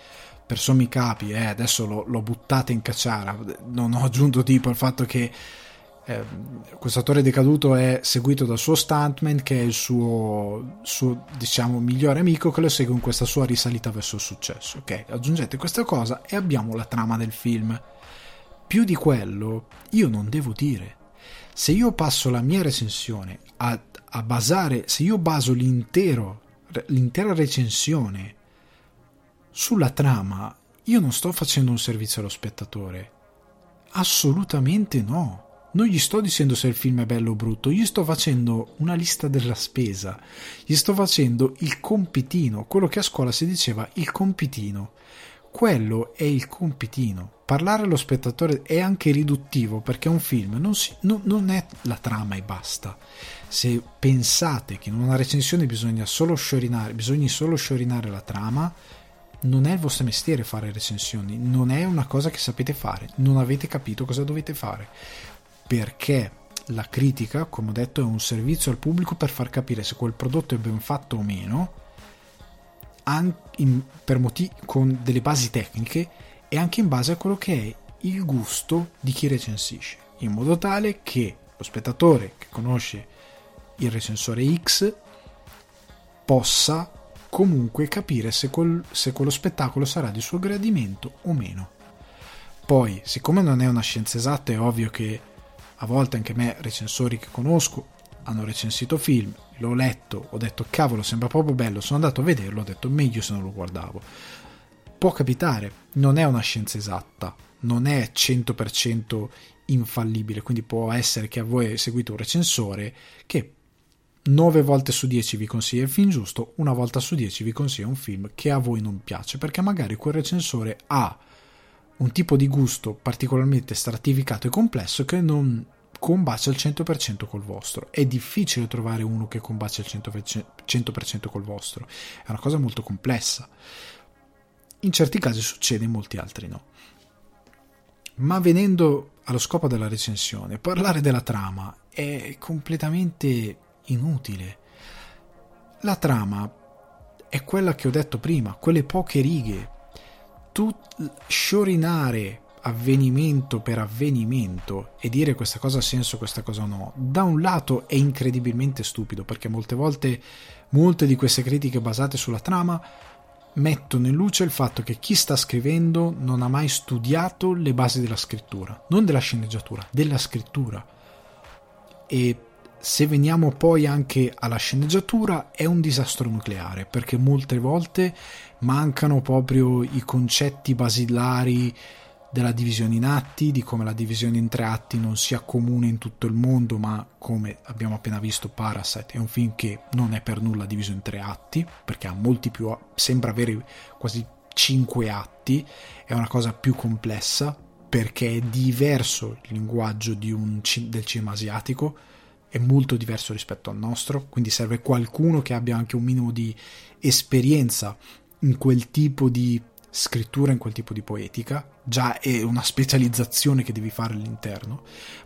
per sommi capi, eh, adesso l'ho, l'ho buttata in cacciara, non ho aggiunto tipo il fatto che eh, questo attore decaduto è seguito dal suo stuntman che è il suo, suo, diciamo migliore amico che lo segue in questa sua risalita verso il successo ok aggiungete questa cosa e abbiamo la trama del film più di quello io non devo dire se io passo la mia recensione a, a basare se io baso l'intera recensione sulla trama io non sto facendo un servizio allo spettatore. Assolutamente no. Non gli sto dicendo se il film è bello o brutto, gli sto facendo una lista della spesa, gli sto facendo il compitino, quello che a scuola si diceva il compitino. quello è il compitino. Parlare allo spettatore è anche riduttivo perché un film non, si, no, non è la trama e basta. Se pensate che in una recensione bisogna solo sciorinare, bisogna solo sciorinare la trama, non è il vostro mestiere fare recensioni, non è una cosa che sapete fare, non avete capito cosa dovete fare. Perché la critica, come ho detto, è un servizio al pubblico per far capire se quel prodotto è ben fatto o meno in, motivi con delle basi tecniche e anche in base a quello che è il gusto di chi recensisce, in modo tale che lo spettatore che conosce il recensore X possa comunque capire se, quel, se quello spettacolo sarà di suo gradimento o meno. Poi, siccome non è una scienza esatta, è ovvio che a volte anche me, recensori che conosco, hanno recensito film, l'ho letto, ho detto cavolo sembra proprio bello, sono andato a vederlo, ho detto meglio se non lo guardavo. Può capitare, non è una scienza esatta, non è 100% infallibile, quindi può essere che a voi seguito un recensore che 9 volte su 10 vi consiglia il film giusto, una volta su 10 vi consiglia un film che a voi non piace, perché magari quel recensore ha un tipo di gusto particolarmente stratificato e complesso che non combacia al 100% col vostro. È difficile trovare uno che combacia al 100% col vostro, è una cosa molto complessa. In certi casi succede, in molti altri no. Ma venendo allo scopo della recensione, parlare della trama è completamente inutile. La trama è quella che ho detto prima, quelle poche righe. Tu sciorinare avvenimento per avvenimento e dire questa cosa ha senso, questa cosa no, da un lato è incredibilmente stupido perché molte volte molte di queste critiche basate sulla trama mettono in luce il fatto che chi sta scrivendo non ha mai studiato le basi della scrittura, non della sceneggiatura, della scrittura. E se veniamo poi anche alla sceneggiatura è un disastro nucleare perché molte volte mancano proprio i concetti basilari della divisione in atti, di come la divisione in tre atti non sia comune in tutto il mondo, ma come abbiamo appena visto Parasite è un film che non è per nulla diviso in tre atti, perché ha molti più sembra avere quasi cinque atti, è una cosa più complessa perché è diverso il linguaggio un, del cinema asiatico, è molto diverso rispetto al nostro, quindi serve qualcuno che abbia anche un minimo di esperienza in quel tipo di scrittura in quel tipo di poetica, già è una specializzazione che devi fare all'interno,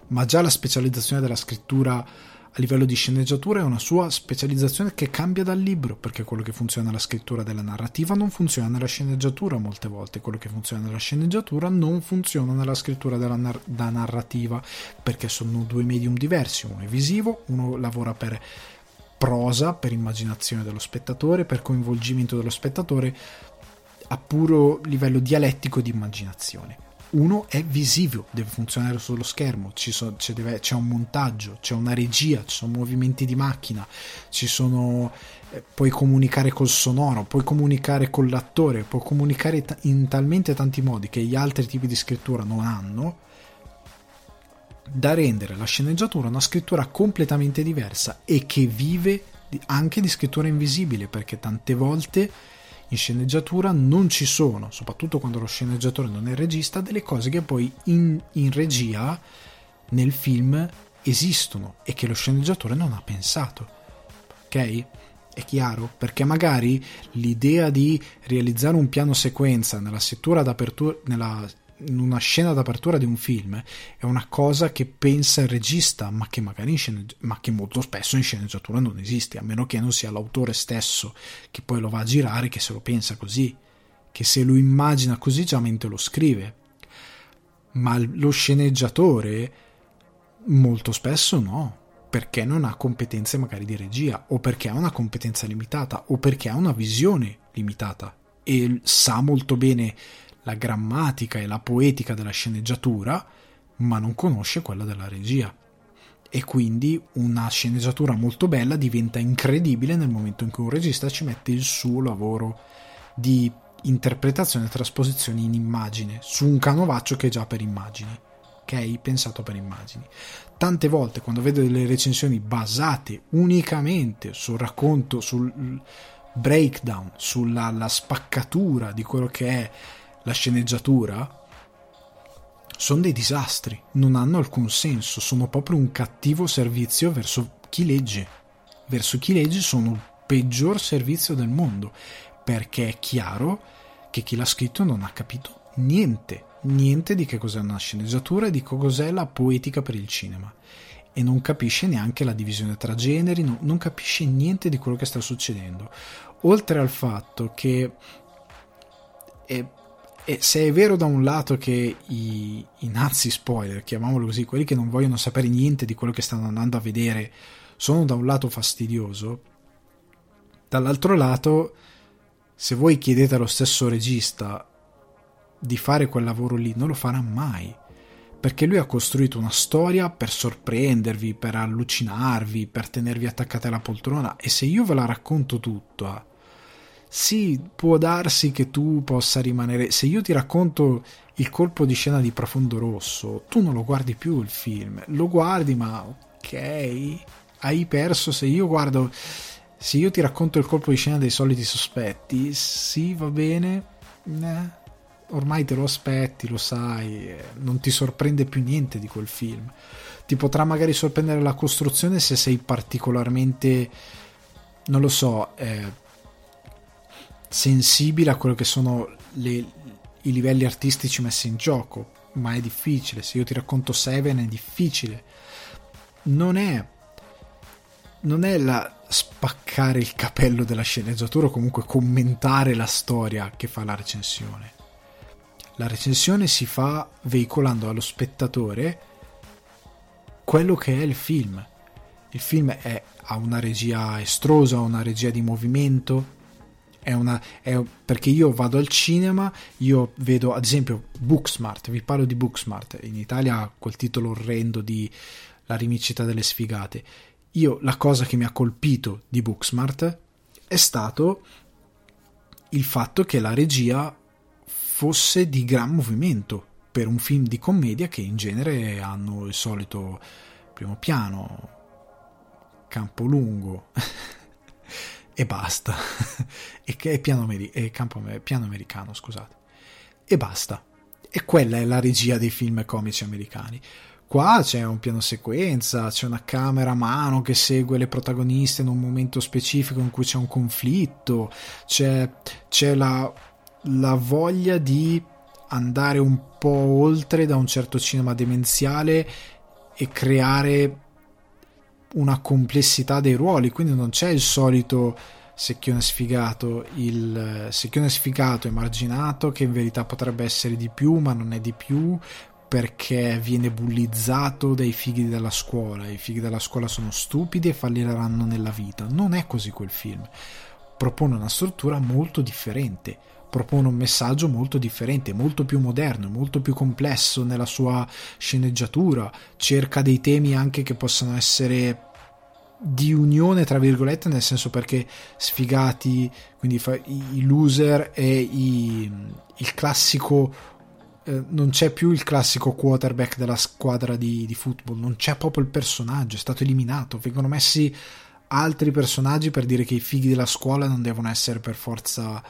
ma già la specializzazione della scrittura a livello di sceneggiatura è una sua specializzazione che cambia dal libro, perché quello che funziona nella scrittura della narrativa non funziona nella sceneggiatura molte volte, quello che funziona nella sceneggiatura non funziona nella scrittura della nar- da narrativa, perché sono due medium diversi, uno è visivo, uno lavora per prosa, per immaginazione dello spettatore, per coinvolgimento dello spettatore, a puro livello dialettico di immaginazione. Uno è visivo, deve funzionare sullo schermo, so, c'è, deve, c'è, un montaggio, c'è una regia, ci sono movimenti di macchina, sono, eh, puoi comunicare col sonoro, puoi comunicare con l'attore, puoi comunicare t- in talmente tanti modi che gli altri tipi di scrittura non hanno, da rendere la sceneggiatura una scrittura completamente diversa e che vive anche di scrittura invisibile, perché tante volte in sceneggiatura non ci sono, soprattutto quando lo sceneggiatore non è regista, delle cose che poi in, in regia nel film esistono e che lo sceneggiatore non ha pensato. Ok? È chiaro? Perché magari l'idea di realizzare un piano sequenza nella, nella in una scena d'apertura di un film è una cosa che pensa il regista, ma che magari sceneggi- ma che molto spesso in sceneggiatura non esiste, a meno che non sia l'autore stesso che poi lo va a girare che se lo pensa così, che se lo immagina così già mente lo scrive. Ma lo sceneggiatore molto spesso no, perché non ha competenze magari di regia o perché ha una competenza limitata o perché ha una visione limitata e sa molto bene la grammatica e la poetica della sceneggiatura, ma non conosce quella della regia. E quindi una sceneggiatura molto bella diventa incredibile nel momento in cui un regista ci mette il suo lavoro di interpretazione e trasposizione in immagine su un canovaccio che è già per immagini. Ok? Pensato per immagini. Tante volte quando vedo delle recensioni basate unicamente sul racconto, sul breakdown, sulla spaccatura di quello che è la sceneggiatura, sono dei disastri, non hanno alcun senso, sono proprio un cattivo servizio verso chi legge. Verso chi legge sono il peggior servizio del mondo, perché è chiaro che chi l'ha scritto non ha capito niente, niente di che cos'è una sceneggiatura e di cos'è la poetica per il cinema. E non capisce neanche la divisione tra generi, non, non capisce niente di quello che sta succedendo. Oltre al fatto che è e se è vero da un lato che i, i nazi spoiler, chiamiamolo così, quelli che non vogliono sapere niente di quello che stanno andando a vedere, sono da un lato fastidioso, dall'altro lato, se voi chiedete allo stesso regista di fare quel lavoro lì, non lo farà mai. Perché lui ha costruito una storia per sorprendervi, per allucinarvi, per tenervi attaccati alla poltrona. E se io ve la racconto tutta, sì, può darsi che tu possa rimanere. Se io ti racconto il colpo di scena di Profondo Rosso, tu non lo guardi più il film, lo guardi, ma ok, hai perso. Se io guardo, se io ti racconto il colpo di scena dei soliti sospetti, sì, va bene, eh, ormai te lo aspetti, lo sai, eh, non ti sorprende più niente di quel film. Ti potrà magari sorprendere la costruzione se sei particolarmente, non lo so, eh, sensibile a quello che sono le, i livelli artistici messi in gioco, ma è difficile. Se io ti racconto Seven è difficile. Non è non è la spaccare il capello della sceneggiatura o comunque commentare la storia che fa la recensione. La recensione si fa veicolando allo spettatore quello che è il film. Il film è, ha una regia estrosa, una regia di movimento, è una, è, perché io vado al cinema, io vedo ad esempio Booksmart, vi parlo di Booksmart, in Italia quel titolo orrendo di La rimicita delle sfigate. Io la cosa che mi ha colpito di Booksmart è stato il fatto che la regia fosse di gran movimento per un film di commedia che in genere hanno il solito primo piano, campo lungo. [LAUGHS] e basta. [LAUGHS] e che è piano, ameri- è campo, piano americano, scusate. E basta. E quella è la regia dei film comici americani. Qua c'è un piano sequenza, c'è una camera a mano che segue le protagoniste in un momento specifico in cui c'è un conflitto, c'è, c'è la, la voglia di andare un po' oltre da un certo cinema demenziale e creare una complessità dei ruoli, quindi non c'è il solito secchione sfigato, il secchione sfigato emarginato che in verità potrebbe essere di più, ma non è di più perché viene bullizzato dai fighi della scuola. I fighi della scuola sono stupidi e falliranno nella vita. Non è così quel film. Propone una struttura molto differente propone un messaggio molto differente, molto più moderno, molto più complesso nella sua sceneggiatura, cerca dei temi anche che possano essere di unione tra virgolette nel senso perché sfigati quindi i, loser e i, il classico eh, non c'è più il classico quarterback della squadra di, di football non c'è proprio il personaggio è stato eliminato vengono messi altri personaggi per dire che i fighi della scuola non devono essere per forza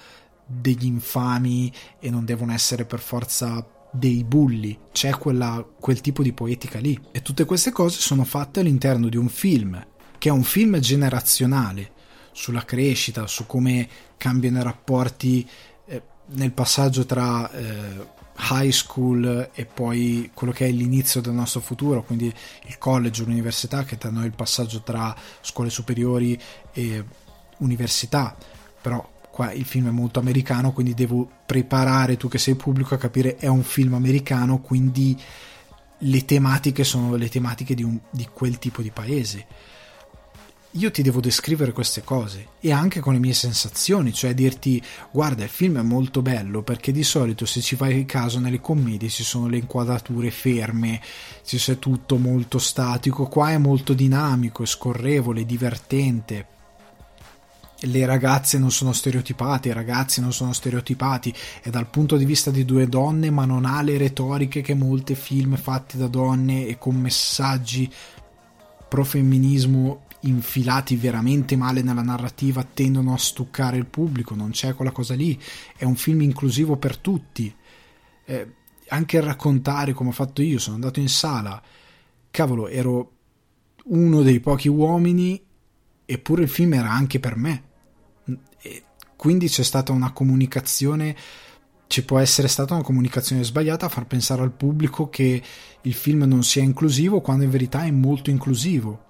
degli infami e non devono essere per forza dei bulli, c'è quella, quel tipo di poetica lì. E tutte queste cose sono fatte all'interno di un film, che è un film generazionale, sulla crescita, su come cambiano i rapporti eh, nel passaggio tra eh, high school e poi quello che è l'inizio del nostro futuro, quindi il college, l'università, che tra noi è il passaggio tra scuole superiori e università. Però qua il film è molto americano, quindi devo preparare tu che sei pubblico a capire è un film americano, quindi le tematiche sono le tematiche di, un, di quel tipo di paese. Io ti devo descrivere queste cose e anche con le mie sensazioni, cioè dirti guarda il film è molto bello perché di solito se ci fai caso nelle commedie ci sono le inquadrature ferme, ci c'è tutto molto statico, qua è molto dinamico, è scorrevole, divertente, le ragazze non sono stereotipate, i ragazzi non sono stereotipati, è dal punto di vista di due donne, ma non ha le retoriche che molti film fatti da donne e con messaggi pro femminismo infilati veramente male nella narrativa tendono a stuccare il pubblico, non c'è quella cosa lì, è un film inclusivo per tutti, eh, anche raccontare come ho fatto io, sono andato in sala, cavolo, ero uno dei pochi uomini, eppure il film era anche per me. Quindi c'è stata una comunicazione, ci può essere stata una comunicazione sbagliata a far pensare al pubblico che il film non sia inclusivo quando in verità è molto inclusivo.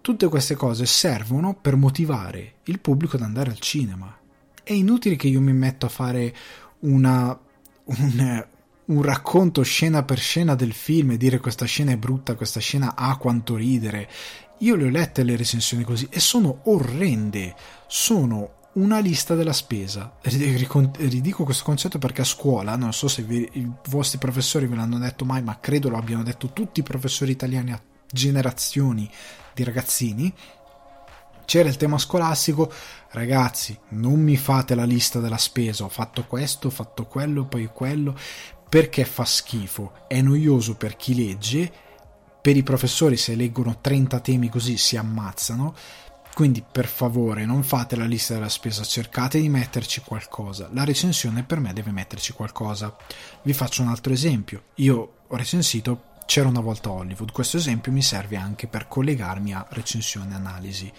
Tutte queste cose servono per motivare il pubblico ad andare al cinema. È inutile che io mi metto a fare una, un, un racconto scena per scena del film e dire questa scena è brutta, questa scena ha quanto ridere. Io le ho lette le recensioni così e sono orrende. Sono una lista della spesa. Ridico questo concetto perché a scuola, non so se vi, i vostri professori ve l'hanno detto mai, ma credo lo abbiano detto tutti i professori italiani a generazioni di ragazzini. C'era il tema scolastico, ragazzi, non mi fate la lista della spesa, ho fatto questo, ho fatto quello, poi quello, perché fa schifo, è noioso per chi legge, per i professori se leggono 30 temi così si ammazzano, quindi per favore non fate la lista della spesa, cercate di metterci qualcosa, la recensione per me deve metterci qualcosa. Vi faccio un altro esempio, io ho recensito C'era una volta Hollywood, questo esempio mi serve anche per collegarmi a recensione e analisi.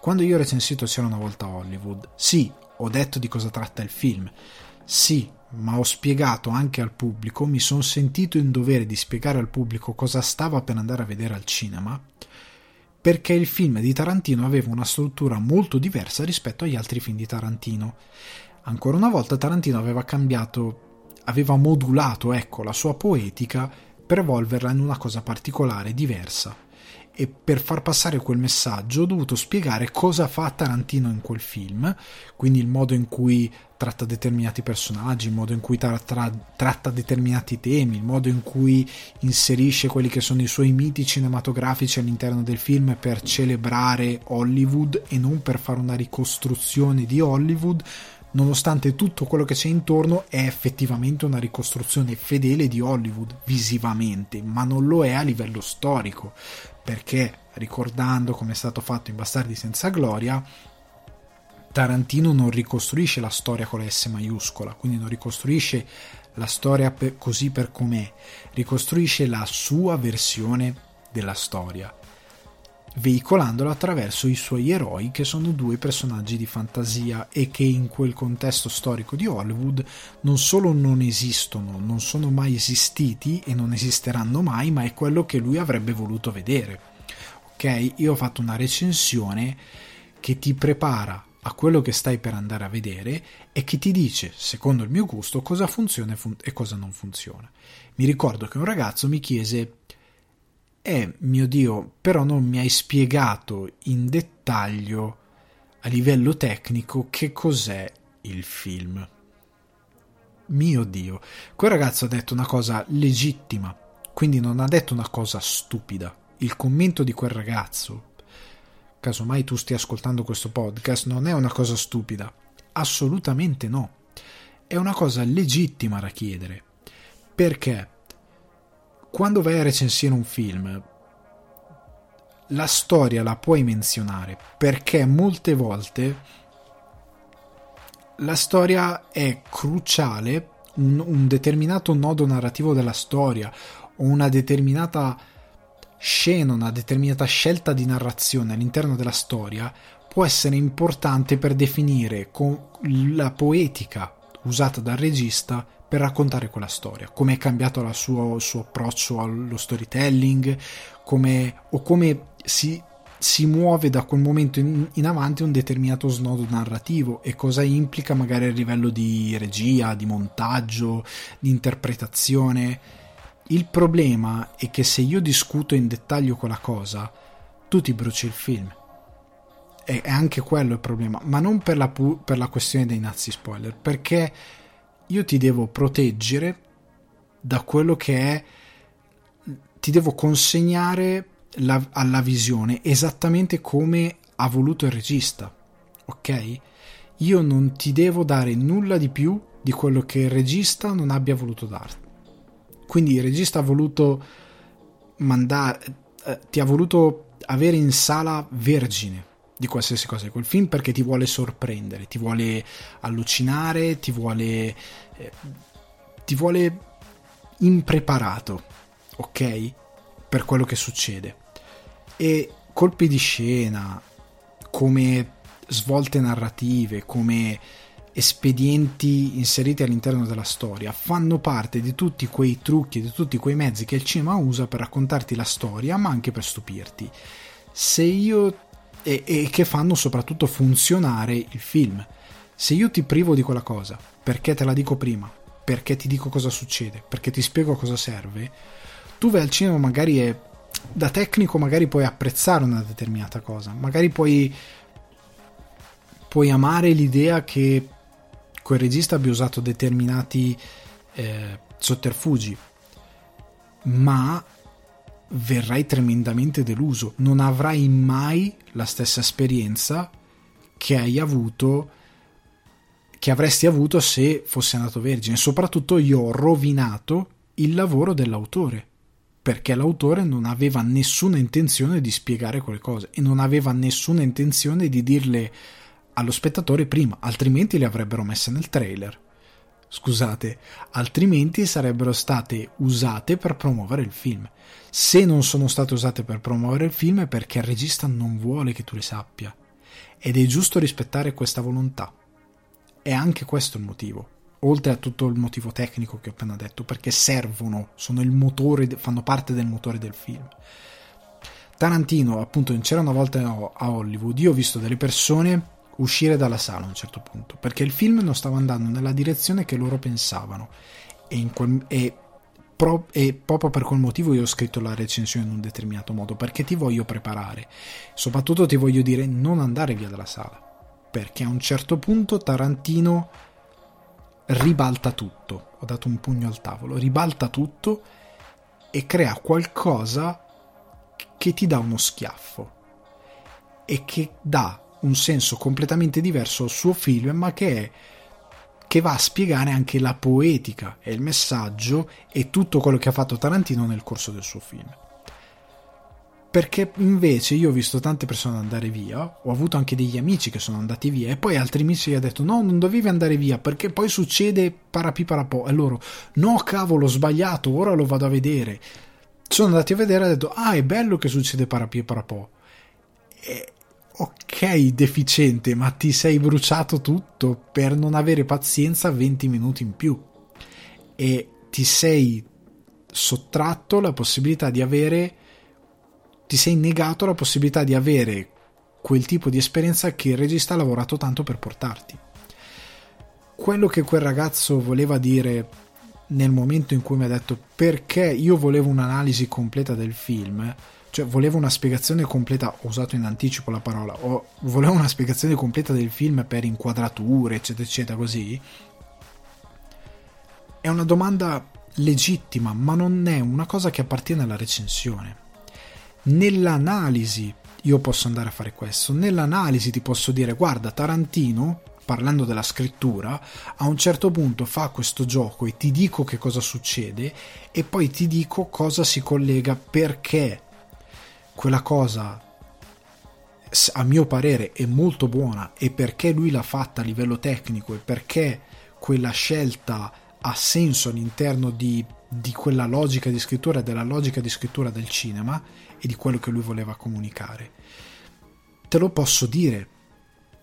Quando io ho recensito C'era una volta Hollywood, sì, ho detto di cosa tratta il film, sì, ma ho spiegato anche al pubblico, mi sono sentito in dovere di spiegare al pubblico cosa stava per andare a vedere al cinema, perché il film di Tarantino aveva una struttura molto diversa rispetto agli altri film di Tarantino. Ancora una volta Tarantino aveva cambiato, aveva modulato, ecco, la sua poetica per evolverla in una cosa particolare, diversa e per far passare quel messaggio ho dovuto spiegare cosa fa Tarantino in quel film, quindi il modo in cui tratta determinati personaggi, il modo in cui tra- tra- tratta determinati temi, il modo in cui inserisce quelli che sono i suoi miti cinematografici all'interno del film per celebrare Hollywood e non per fare una ricostruzione di Hollywood, nonostante tutto quello che c'è intorno è effettivamente una ricostruzione fedele di Hollywood visivamente, ma non lo è a livello storico, perché ricordando come è stato fatto in Bastardi senza gloria, Tarantino non ricostruisce la storia con la S maiuscola, quindi non ricostruisce la storia per, così per com'è, ricostruisce la sua versione della storia, veicolandola attraverso i suoi eroi che sono due personaggi di fantasia e che in quel contesto storico di Hollywood non solo non esistono, non sono mai esistiti e non esisteranno mai, ma è quello che lui avrebbe voluto vedere. Ok, io ho fatto una recensione che ti prepara a quello che stai per andare a vedere e che ti dice, secondo il mio gusto, cosa funziona e cosa non funziona. Mi ricordo che un ragazzo mi chiese eh, mio Dio, però non mi hai spiegato in dettaglio a livello tecnico che cos'è il film. Mio Dio, quel ragazzo ha detto una cosa legittima, quindi non ha detto una cosa stupida. Il commento di quel ragazzo, casomai tu stia ascoltando questo podcast, non è una cosa stupida. Assolutamente no. È una cosa legittima da chiedere. Perché? Quando vai a recensire un film, la storia la puoi menzionare perché molte volte la storia è cruciale, un, un, determinato nodo narrativo della storia o una determinata scena, una determinata scelta di narrazione all'interno della storia può essere importante per definire con la poetica usata dal regista per raccontare quella storia, come è cambiato il suo, suo, approccio allo storytelling, come, o come si, si, muove da quel momento in, in, avanti un determinato snodo narrativo e cosa implica magari a livello di regia, di montaggio, di interpretazione. Il problema è che se io discuto in dettaglio quella cosa, tu ti bruci il film. E anche quello il problema, ma non per la, pu- per la questione dei nazi spoiler, perché io ti devo proteggere da quello che è ti devo consegnare la, alla visione esattamente come ha voluto il regista ok? Io non ti devo dare nulla di più di quello che il regista non abbia voluto darti. Quindi il regista ha voluto mandare eh, ti ha voluto avere in sala vergine di qualsiasi cosa di quel film perché ti vuole sorprendere, ti vuole allucinare, ti vuole eh, ti vuole impreparato, ok? Per quello che succede. E colpi di scena, come svolte narrative, come espedienti inseriti all'interno della storia, fanno parte di tutti quei trucchi, di tutti quei mezzi che il cinema usa per raccontarti la storia, ma anche per stupirti. Se io e, e che fanno soprattutto funzionare il film. Se io ti privo di quella cosa, perché te la dico prima, perché ti dico cosa succede, perché ti spiego cosa serve, tu vai al cinema magari e da tecnico magari puoi apprezzare una determinata cosa, magari puoi, puoi amare l'idea che quel regista abbia usato determinati eh, sotterfugi, ma verrai tremendamente deluso, non avrai mai la stessa esperienza che hai avuto che avresti avuto se fosse andato vergine. Soprattutto io ho rovinato il lavoro dell'autore perché l'autore non aveva nessuna intenzione di spiegare quelle cose e non aveva nessuna intenzione di dirle allo spettatore prima, altrimenti le avrebbero messe nel trailer. Scusate, altrimenti sarebbero state usate per promuovere il film. Se non sono state usate per promuovere il film è perché il regista non vuole che tu le sappia. Ed è giusto rispettare questa volontà. È anche questo il motivo. Oltre a tutto il motivo tecnico che ho appena detto, perché servono, motore, fanno parte del motore del film. Tarantino, appunto, c'era una volta a Hollywood, io ho visto delle persone uscire dalla sala a un certo punto, perché il film non stava andando nella direzione che loro pensavano. E, quel, e, pro, e, proprio per quel motivo io ho scritto la recensione in un determinato modo, perché ti voglio preparare. Soprattutto ti voglio dire non andare via dalla sala, perché a un certo punto Tarantino ribalta tutto. Ho dato un pugno al tavolo, ribalta tutto e crea qualcosa che ti dà uno schiaffo e che dà un senso completamente diverso al suo film, ma che è che va a spiegare anche la poetica e il messaggio e tutto quello che ha fatto Tarantino nel corso del suo film. Perché invece io ho visto tante persone andare via, ho avuto anche degli amici che sono andati via e poi altri amici gli hanno detto no, non dovevi andare via perché poi succede parapi parapò e loro no cavolo ho sbagliato, ora lo vado a vedere. Sono andati a vedere e hanno detto ah è bello che succede parapi parapò. E, ok deficiente, ma ti sei bruciato tutto per non avere pazienza 20 minuti in più e ti sei sottratto la possibilità di avere ti sei negato la possibilità di avere quel tipo di esperienza che il regista ha lavorato tanto per portarti. Quello che quel ragazzo voleva dire nel momento in cui mi ha detto perché io volevo un'analisi completa del film cioè volevo una spiegazione completa, ho usato in anticipo la parola, o volevo una spiegazione completa del film per inquadrature, eccetera, eccetera, così. È una domanda legittima, ma non è una cosa che appartiene alla recensione. Nell'analisi io posso andare a fare questo, nell'analisi ti posso dire guarda Tarantino parlando della scrittura, a un certo punto fa questo gioco e ti dico che cosa succede e poi ti dico cosa si collega perché quella cosa a mio parere è molto buona e perché lui l'ha fatta a livello tecnico e perché quella scelta ha senso all'interno di, di quella logica di scrittura, della logica di scrittura del cinema e di quello che lui voleva comunicare. Te lo posso dire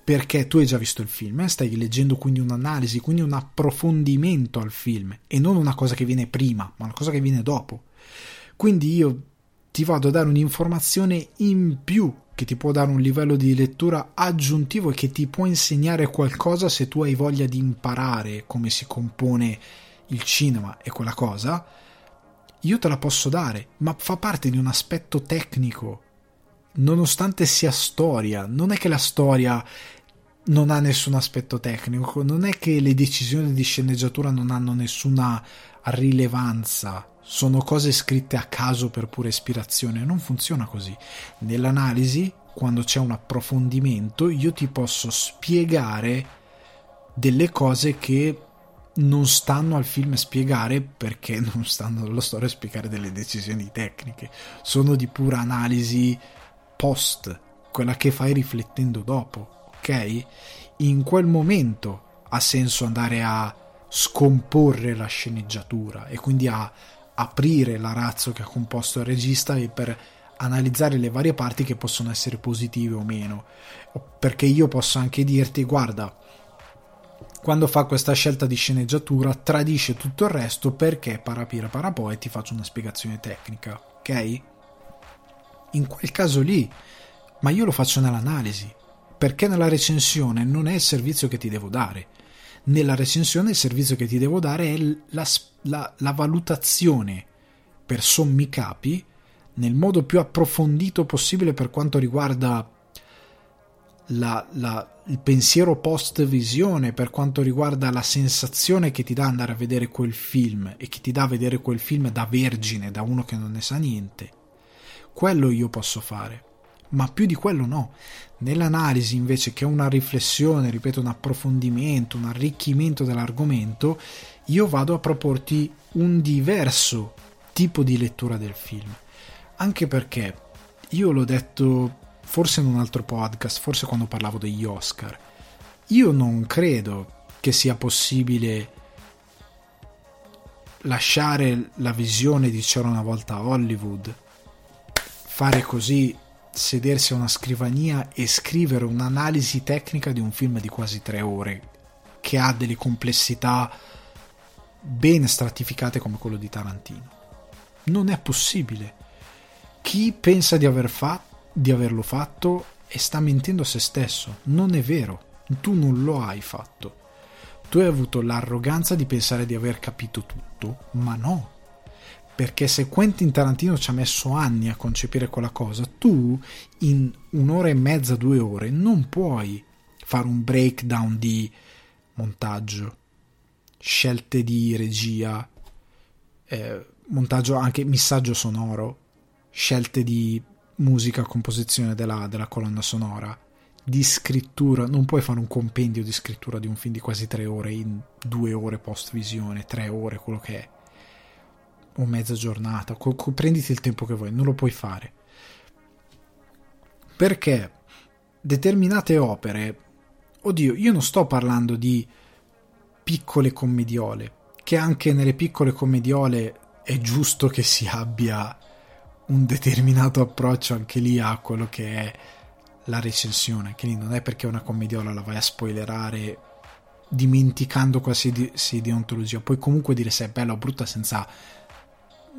perché tu hai già visto il film, eh? stai leggendo quindi un'analisi, quindi un approfondimento al film e non una cosa che viene prima, ma una cosa che viene dopo. Quindi io ti vado a dare un'informazione in più che ti può dare un livello di lettura aggiuntivo e che ti può insegnare qualcosa se tu hai voglia di imparare come si compone il cinema e quella cosa, io te la posso dare, ma fa parte di un aspetto tecnico. Nonostante sia storia, non è che la storia non ha nessun aspetto tecnico, non è che le decisioni di sceneggiatura non hanno nessuna rilevanza. Sono cose scritte a caso per pura ispirazione, non funziona così. Nell'analisi, quando c'è un approfondimento, io ti posso spiegare delle cose che non stanno al film a spiegare perché [LAUGHS] non stanno alla storia a spiegare delle decisioni tecniche, sono di pura analisi post, quella che fai riflettendo dopo, ok? In quel momento ha senso andare a scomporre la sceneggiatura e quindi a aprire la razzo che ha composto il regista e per analizzare le varie parti che possono essere positive o meno. Perché io posso anche dirti, guarda, quando fa questa scelta di sceneggiatura tradisce tutto il resto perché parapira parapò e ti faccio una spiegazione tecnica, ok? In quel caso lì, ma io lo faccio nell'analisi, perché nella recensione non è il servizio che ti devo dare. Nella recensione il servizio che ti devo dare è la, la, la valutazione per sommi capi nel modo più approfondito possibile per quanto riguarda la, la, il pensiero post visione per quanto riguarda la sensazione che ti dà andare a vedere quel film e che ti dà vedere quel film da vergine, da uno che non ne sa niente. Quello io posso fare, ma più di quello no. Nell'analisi invece che una riflessione, ripeto, un approfondimento, un arricchimento dell'argomento, io vado a proporti un diverso tipo di lettura del film. Anche perché io l'ho detto forse in un altro podcast, forse quando parlavo degli Oscar. Io non credo che sia possibile lasciare la visione di c'era una volta Hollywood, fare così, sedersi a una scrivania e scrivere un'analisi tecnica di un film di quasi tre ore, che ha delle complessità ben stratificate come quello di Tarantino. Non è possibile. Chi pensa di aver fatto di averlo fatto e sta mentendo a se stesso. Non è vero, tu non lo hai fatto. Tu hai avuto l'arroganza di pensare di aver capito tutto, ma no. Perché se Quentin Tarantino ci ha messo anni a concepire quella cosa, tu in un'ora e mezza, due ore, non puoi fare un breakdown di montaggio, scelte di regia, eh, montaggio anche missaggio sonoro, scelte di musica, composizione della, della colonna sonora, di scrittura, non puoi fare un compendio di scrittura di un film di quasi tre ore in due ore post visione, tre ore, quello che è, o mezza giornata, co- co- prenditi il tempo che vuoi, non lo puoi fare. Perché determinate opere, oddio, io non sto parlando di piccole commediole, che anche nelle piccole commediole è giusto che si abbia un determinato approccio anche lì a quello che è la recensione, che lì non è perché una commediola la vai a spoilerare dimenticando qualsiasi deontologia, puoi comunque dire se è bella o brutta senza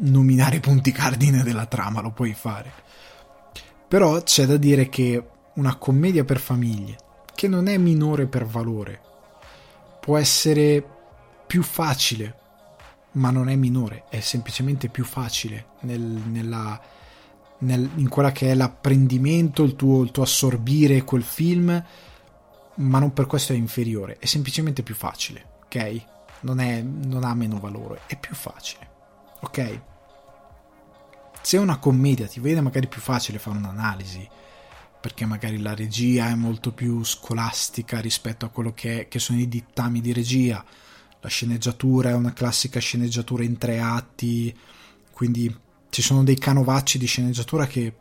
nominare i punti cardine della trama, lo puoi fare. Però c'è da dire che una commedia per famiglie, che non è minore per valore, può essere più facile ma non è minore, è semplicemente più facile nel, nella, nel, in quella che è l'apprendimento, il tuo, il tuo assorbire quel film, ma non per questo è inferiore, è semplicemente più facile, ok? Non, è, non ha meno valore, è più facile, ok? Se una commedia ti vede magari più facile fare un'analisi, perché magari la regia è molto più scolastica rispetto a quello che, è, che sono i dittami di regia, la sceneggiatura è una classica sceneggiatura in tre atti, quindi ci sono dei canovacci di sceneggiatura che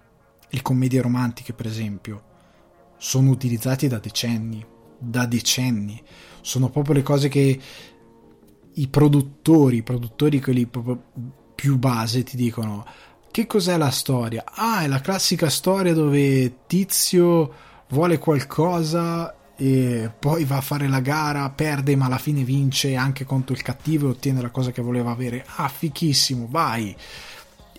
le commedie romantiche, per esempio, sono utilizzati da decenni, da decenni. Sono proprio le cose che i produttori, i produttori quelli più base ti dicono che cos'è la storia? Ah, è la classica storia dove Tizio vuole qualcosa e poi va a fare la gara, perde ma alla fine vince anche contro il cattivo e ottiene la cosa che voleva avere. Ah, fichissimo, vai!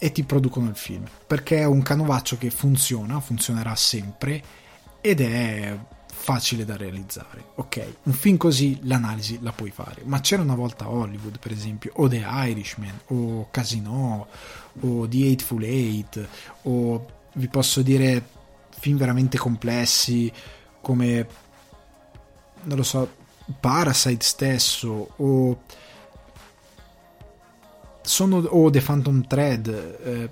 E ti producono il film. Perché è un canovaccio che funziona, funzionerà sempre ed è facile da realizzare. Ok, un film così l'analisi la puoi fare, ma c'era una volta Hollywood, per esempio, o The Irishman, o Casino, o The Eightful Eight, o vi posso dire film veramente complessi come non lo so, Parasite stesso o sono, o The Phantom Thread eh,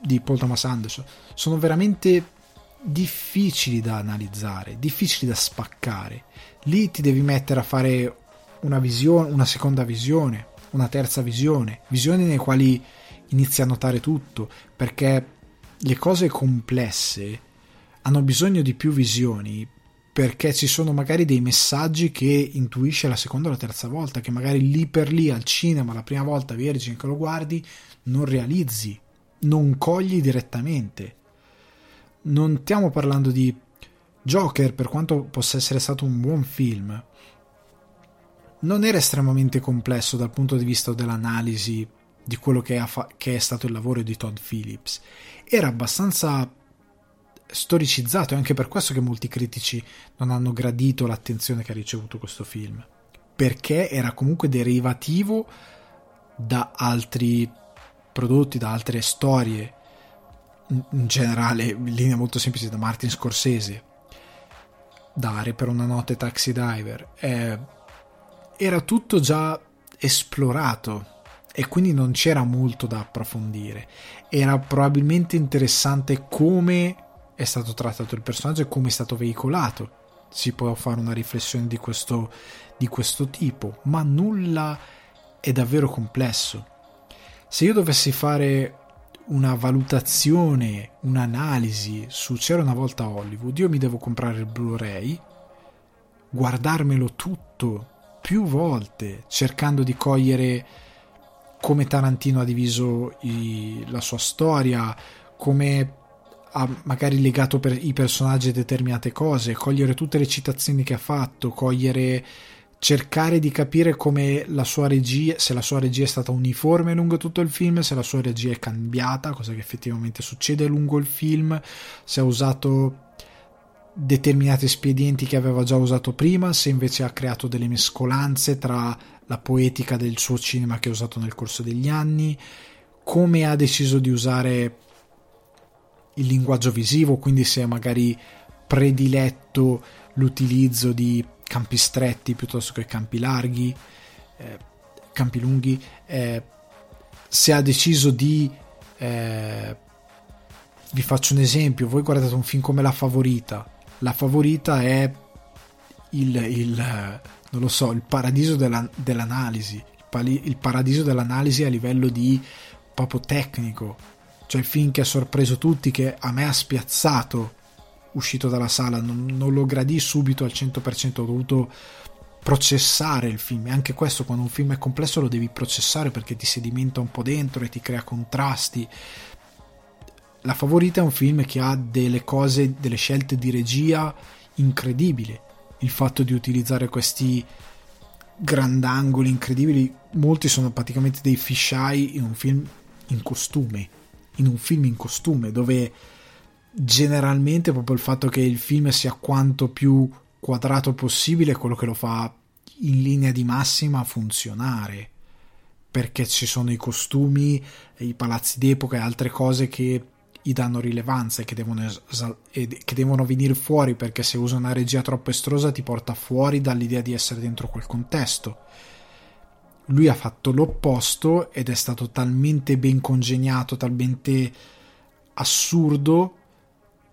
di Paul Thomas Anderson sono veramente difficili da analizzare, difficili da spaccare. Lì ti devi mettere a fare una visione, una seconda visione, una terza visione, visioni nelle quali inizi a notare tutto, perché le cose complesse hanno bisogno di più visioni perché ci sono magari dei messaggi che intuisce la seconda o la terza volta, che magari lì per lì al cinema, la prima volta vergine che lo guardi, non realizzi, non cogli direttamente. Non stiamo parlando di Joker, per quanto possa essere stato un buon film, non era estremamente complesso dal punto di vista dell'analisi di quello che, fa- che è stato il lavoro di Todd Phillips. Era abbastanza storicizzato, è anche per questo che molti critici non hanno gradito l'attenzione che ha ricevuto questo film, perché era comunque derivativo da altri prodotti, da altre storie, in generale, in linea molto semplice, da Martin Scorsese, Dare per una notte Taxi Diver. Eh, era tutto già esplorato e quindi non c'era molto da approfondire. Era probabilmente interessante come è stato trattato il personaggio e come è stato veicolato. Si può fare una riflessione di questo, di questo tipo, ma nulla è davvero complesso. Se io dovessi fare una valutazione, un'analisi su C'era una volta Hollywood, io mi devo comprare il Blu-ray, guardarmelo tutto più volte, cercando di cogliere come Tarantino ha diviso i, la sua storia, come ha magari legato per i personaggi a determinate cose, cogliere tutte le citazioni che ha fatto, cogliere cercare di capire come la sua regia, se la sua regia è stata uniforme lungo tutto il film, se la sua regia è cambiata, cosa che effettivamente succede lungo il film, se ha usato determinati espedienti che aveva già usato prima, se invece ha creato delle mescolanze tra la poetica del suo cinema che ha usato nel corso degli anni, come ha deciso di usare il linguaggio visivo, quindi se ha magari prediletto l'utilizzo di campi stretti piuttosto che campi larghi, eh, campi lunghi, eh, se ha deciso di... Eh, vi faccio un esempio, voi guardate un film come La Favorita, La Favorita è il, il non lo so, il paradiso della, dell'analisi, il, pali, il paradiso dell'analisi a livello di proprio tecnico, cioè il film che ha sorpreso tutti, che a me ha spiazzato uscito dalla sala, non, non lo gradì subito al 100%, ho dovuto processare il film anche questo quando un film è complesso lo devi processare perché ti sedimenta un po' dentro e ti crea contrasti. La favorita è un film che ha delle cose, delle scelte di regia incredibili. Il fatto di utilizzare questi grandangoli incredibili, molti sono praticamente dei fisheye in un film in costume in un film in costume dove generalmente proprio il fatto che il film sia quanto più quadrato possibile è quello che lo fa in linea di massima funzionare. Perché ci sono i costumi, i palazzi d'epoca e altre cose che gli danno rilevanza e che devono, esal- e che devono venire fuori perché se usa una regia troppo estrosa ti porta fuori dall'idea di essere dentro quel contesto. Lui ha fatto l'opposto ed è stato talmente ben congegnato, talmente assurdo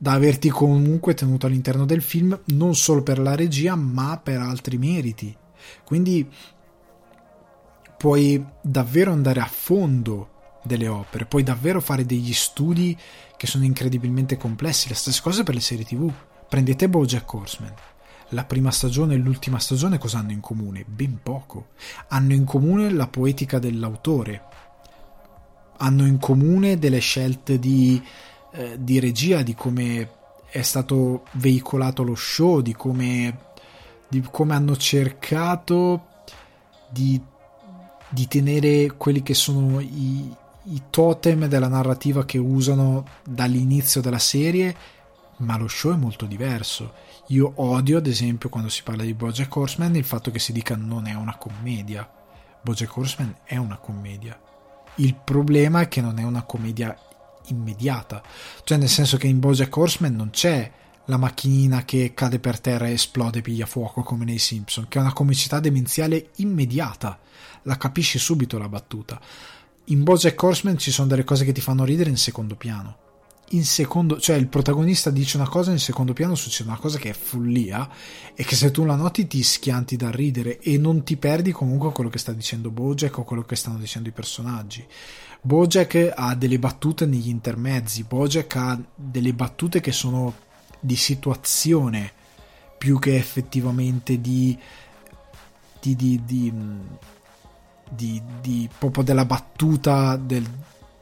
da averti comunque tenuto all'interno del film non solo per la regia ma per altri meriti. Quindi puoi davvero andare a fondo delle opere, puoi davvero fare degli studi che sono incredibilmente complessi. La stessa cosa per le serie TV. Prendete Bojack Horseman la prima stagione e l'ultima stagione cosa hanno in comune? Ben poco. Hanno in comune la poetica dell'autore, hanno in comune delle scelte di, eh, di regia, di come è stato veicolato lo show, di come, di come hanno cercato di, di, tenere quelli che sono i, i totem della narrativa che usano dall'inizio della serie, ma lo show è molto diverso io odio, ad esempio, quando si parla di Bojack Horseman, il fatto che si dica non è una commedia. Bojack Horseman è una commedia. Il problema è che non è una commedia immediata. Cioè, nel senso che in Bojack Horseman non c'è la macchinina che cade per terra e esplode e piglia fuoco come nei Simpson, che è una comicità demenziale immediata. La capisci subito la battuta. In Bojack Horseman ci sono delle cose che ti fanno ridere in secondo piano in secondo, cioè il protagonista dice una cosa, in secondo piano succede una cosa che è follia e che se tu la noti ti schianti da ridere e non ti perdi comunque quello che sta dicendo Bojack o quello che stanno dicendo i personaggi. Bojack ha delle battute negli intermezzi, Bojack ha delle battute che sono di situazione più che effettivamente di di, di, di, di, di proprio della battuta del,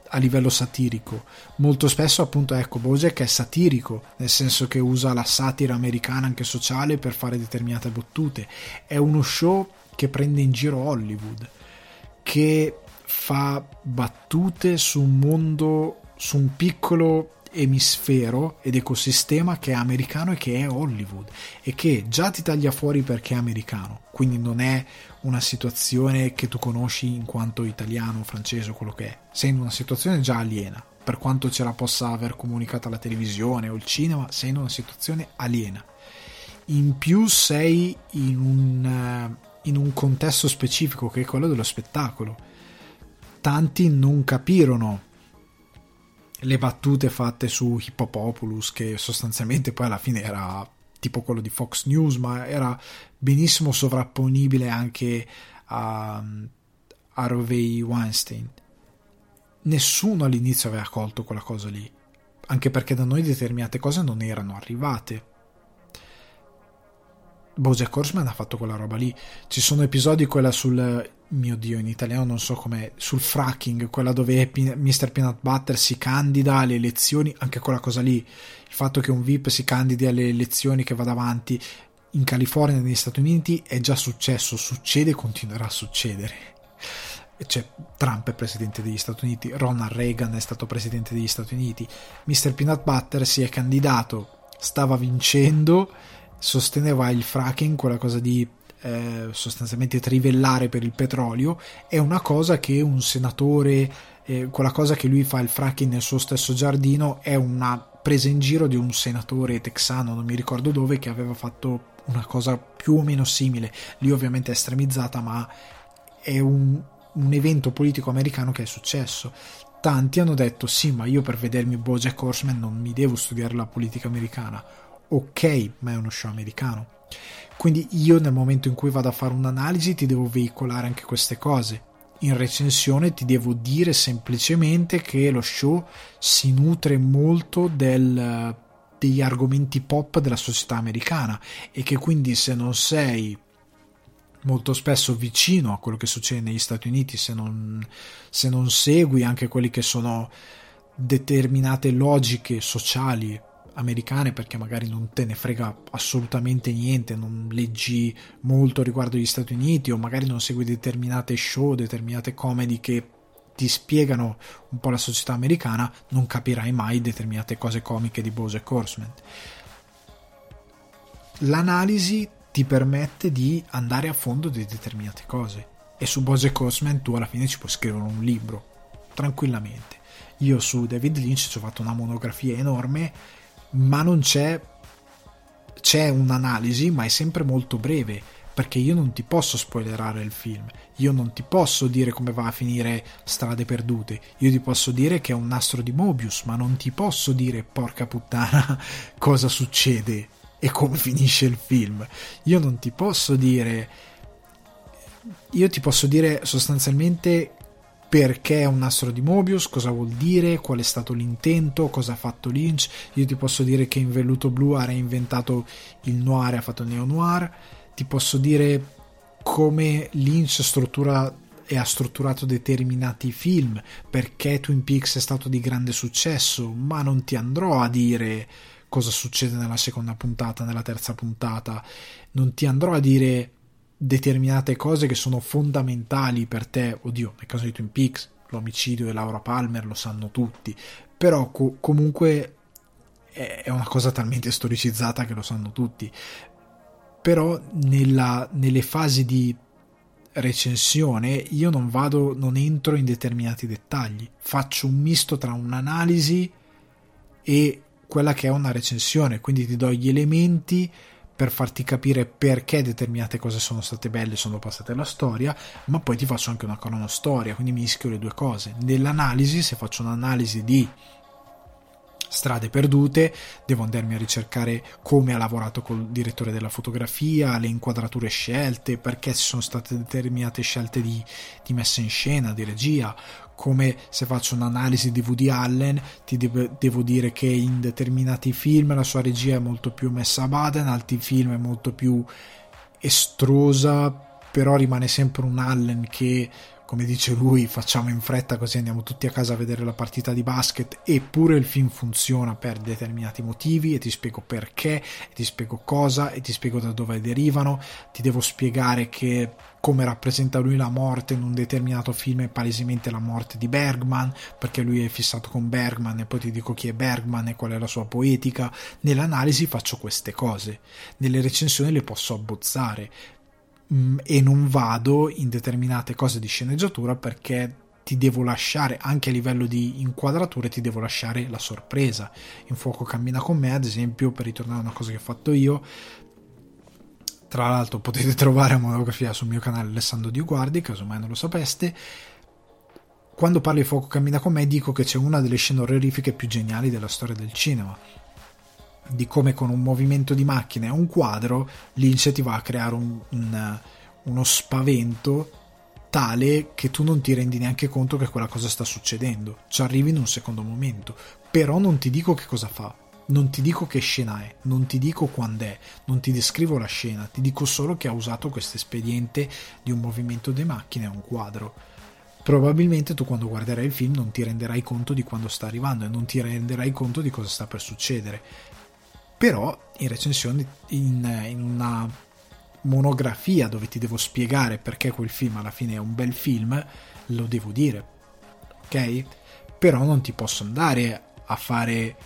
a livello satirico. Molto spesso, appunto, ecco, Bojack è satirico, nel senso che usa la satira americana anche sociale per fare determinate battute. È uno show che prende in giro Hollywood, che fa battute su un mondo, su un piccolo emisfero ed ecosistema che è americano e che è Hollywood e che già ti taglia fuori perché è americano, quindi non è una situazione che tu conosci in quanto italiano, francese o quello che è, sei in una situazione già aliena, per quanto ce la possa aver comunicata la televisione o il cinema, sei in una situazione aliena. In più sei in un, eh, in un contesto specifico che è quello dello spettacolo. Tanti non capirono le battute fatte su Hippopopulus, che sostanzialmente poi alla fine era tipo quello di Fox News, ma era benissimo sovrapponibile anche a Harvey Weinstein. Nessuno all'inizio aveva colto quella cosa lì, anche perché da noi determinate cose non erano arrivate. Bojack Horseman ha fatto quella roba lì. Ci sono episodi, quella sul mio dio, in italiano non so come sul fracking, quella dove Mr. Peanut Butter si candida alle elezioni, anche quella cosa lì, il fatto che un VIP si candidi alle elezioni che vada avanti in California, negli Stati Uniti, è già successo, succede e continuerà a succedere. Cioè, Trump è presidente degli Stati Uniti, Ronald Reagan è stato presidente degli Stati Uniti, Mr. Peanut Butter si è candidato, stava vincendo, sosteneva il fracking, quella cosa di eh, sostanzialmente trivellare per il petrolio, è una cosa che un senatore, eh, quella cosa che lui fa il fracking nel suo stesso giardino, è una presa in giro di un senatore texano, non mi ricordo dove, che aveva fatto una cosa più o meno simile. Lì ovviamente è estremizzata, ma è un, un evento politico americano che è successo. Tanti hanno detto sì, ma io per vedermi Bojack Horseman non mi devo studiare la politica americana. Ok, ma è uno show americano quindi io nel momento in cui vado a fare un'analisi ti devo veicolare anche queste cose. In recensione ti devo dire semplicemente che lo show si nutre molto del, degli argomenti pop della società americana e che quindi se non sei molto spesso vicino a quello che succede negli Stati Uniti, se non, se non segui anche quelli che sono determinate logiche sociali americane perché magari non te ne frega assolutamente niente, non leggi molto riguardo gli Stati Uniti o magari non segui determinate show, determinate comedy che ti spiegano un po' la società americana, non capirai mai determinate cose comiche di Bojack Horseman. L'analisi ti permette di andare a fondo di determinate cose e su Bojack Horseman tu alla fine ci puoi scrivere un libro tranquillamente. Io su David Lynch ci ho fatto una monografia enorme ma non c'è c'è un'analisi, ma è sempre molto breve, perché io non ti posso spoilerare il film, io non ti posso dire come va a finire Strade Perdute, io ti posso dire che è un nastro di Mobius, ma non ti posso dire porca puttana [LAUGHS] cosa succede e come finisce il film. Io non ti posso dire io ti posso dire sostanzialmente perché è un nastro di Mobius, cosa vuol dire, qual è stato l'intento, cosa ha fatto Lynch. Io ti posso dire che in velluto blu ha reinventato il noir ha fatto il neo-noir. Ti posso dire come Lynch struttura e ha strutturato determinati film, perché Twin Peaks è stato di grande successo, ma non ti andrò a dire cosa succede nella seconda puntata, nella terza puntata, non ti andrò a dire determinate cose che sono fondamentali per te. Oddio, nel caso di Twin Peaks, l'omicidio di Laura Palmer lo sanno tutti, però co- comunque è una cosa talmente storicizzata che lo sanno tutti. Però nella, nelle fasi di recensione io non vado, non entro in determinati dettagli, faccio un misto tra un'analisi e quella che è una recensione, quindi ti do gli elementi per farti capire perché determinate cose sono state belle e sono passate alla storia, ma poi ti faccio anche una cronostoria, quindi mischio le due cose. Nell'analisi, se faccio un'analisi di strade perdute, devo andarmi a ricercare come ha lavorato col direttore della fotografia, le inquadrature scelte, perché ci sono state determinate scelte di, di messa in scena, di regia, come se faccio un'analisi di Woody Allen ti de- devo dire che in determinati film la sua regia è molto più messa a bada, in altri film è molto più estrosa, però rimane sempre un Allen che come dice lui, facciamo in fretta così andiamo tutti a casa a vedere la partita di basket, eppure il film funziona per determinati motivi e ti spiego perché, e ti spiego cosa e ti spiego da dove derivano, ti devo spiegare che come rappresenta lui la morte in un determinato film è palesemente la morte di Bergman, perché lui è fissato con Bergman e poi ti dico chi è Bergman e qual è la sua poetica. Nell'analisi faccio queste cose, nelle recensioni le posso abbozzare, Mm, e non vado in determinate cose di sceneggiatura perché ti devo lasciare anche a livello di inquadrature ti devo lasciare la sorpresa in fuoco cammina con me ad esempio per ritornare a una cosa che ho fatto io tra l'altro potete [LAUGHS] trovare una monografia sul mio canale Alessandro Di Guardi casomai non lo sapeste. Quando parlo di fuoco cammina con me dico che c'è una delle scene orrorifiche più geniali della storia del cinema. Di come con un movimento di macchina e un quadro Lynch ti va a creare un, un, uno spavento tale che tu non ti rendi neanche conto che quella cosa sta succedendo. Ci arrivi in un secondo momento, però non ti dico che cosa fa, non ti dico che scena è, non ti dico quando è, non ti descrivo la scena, ti dico solo che ha usato questo espediente di un movimento di macchina e un quadro. Probabilmente tu quando guarderai il film non ti renderai conto di quando sta arrivando e non ti renderai conto di cosa sta per succedere però in recensione in, in una monografia dove ti devo spiegare perché quel film alla fine è un bel film lo devo dire ok però non ti posso andare a fare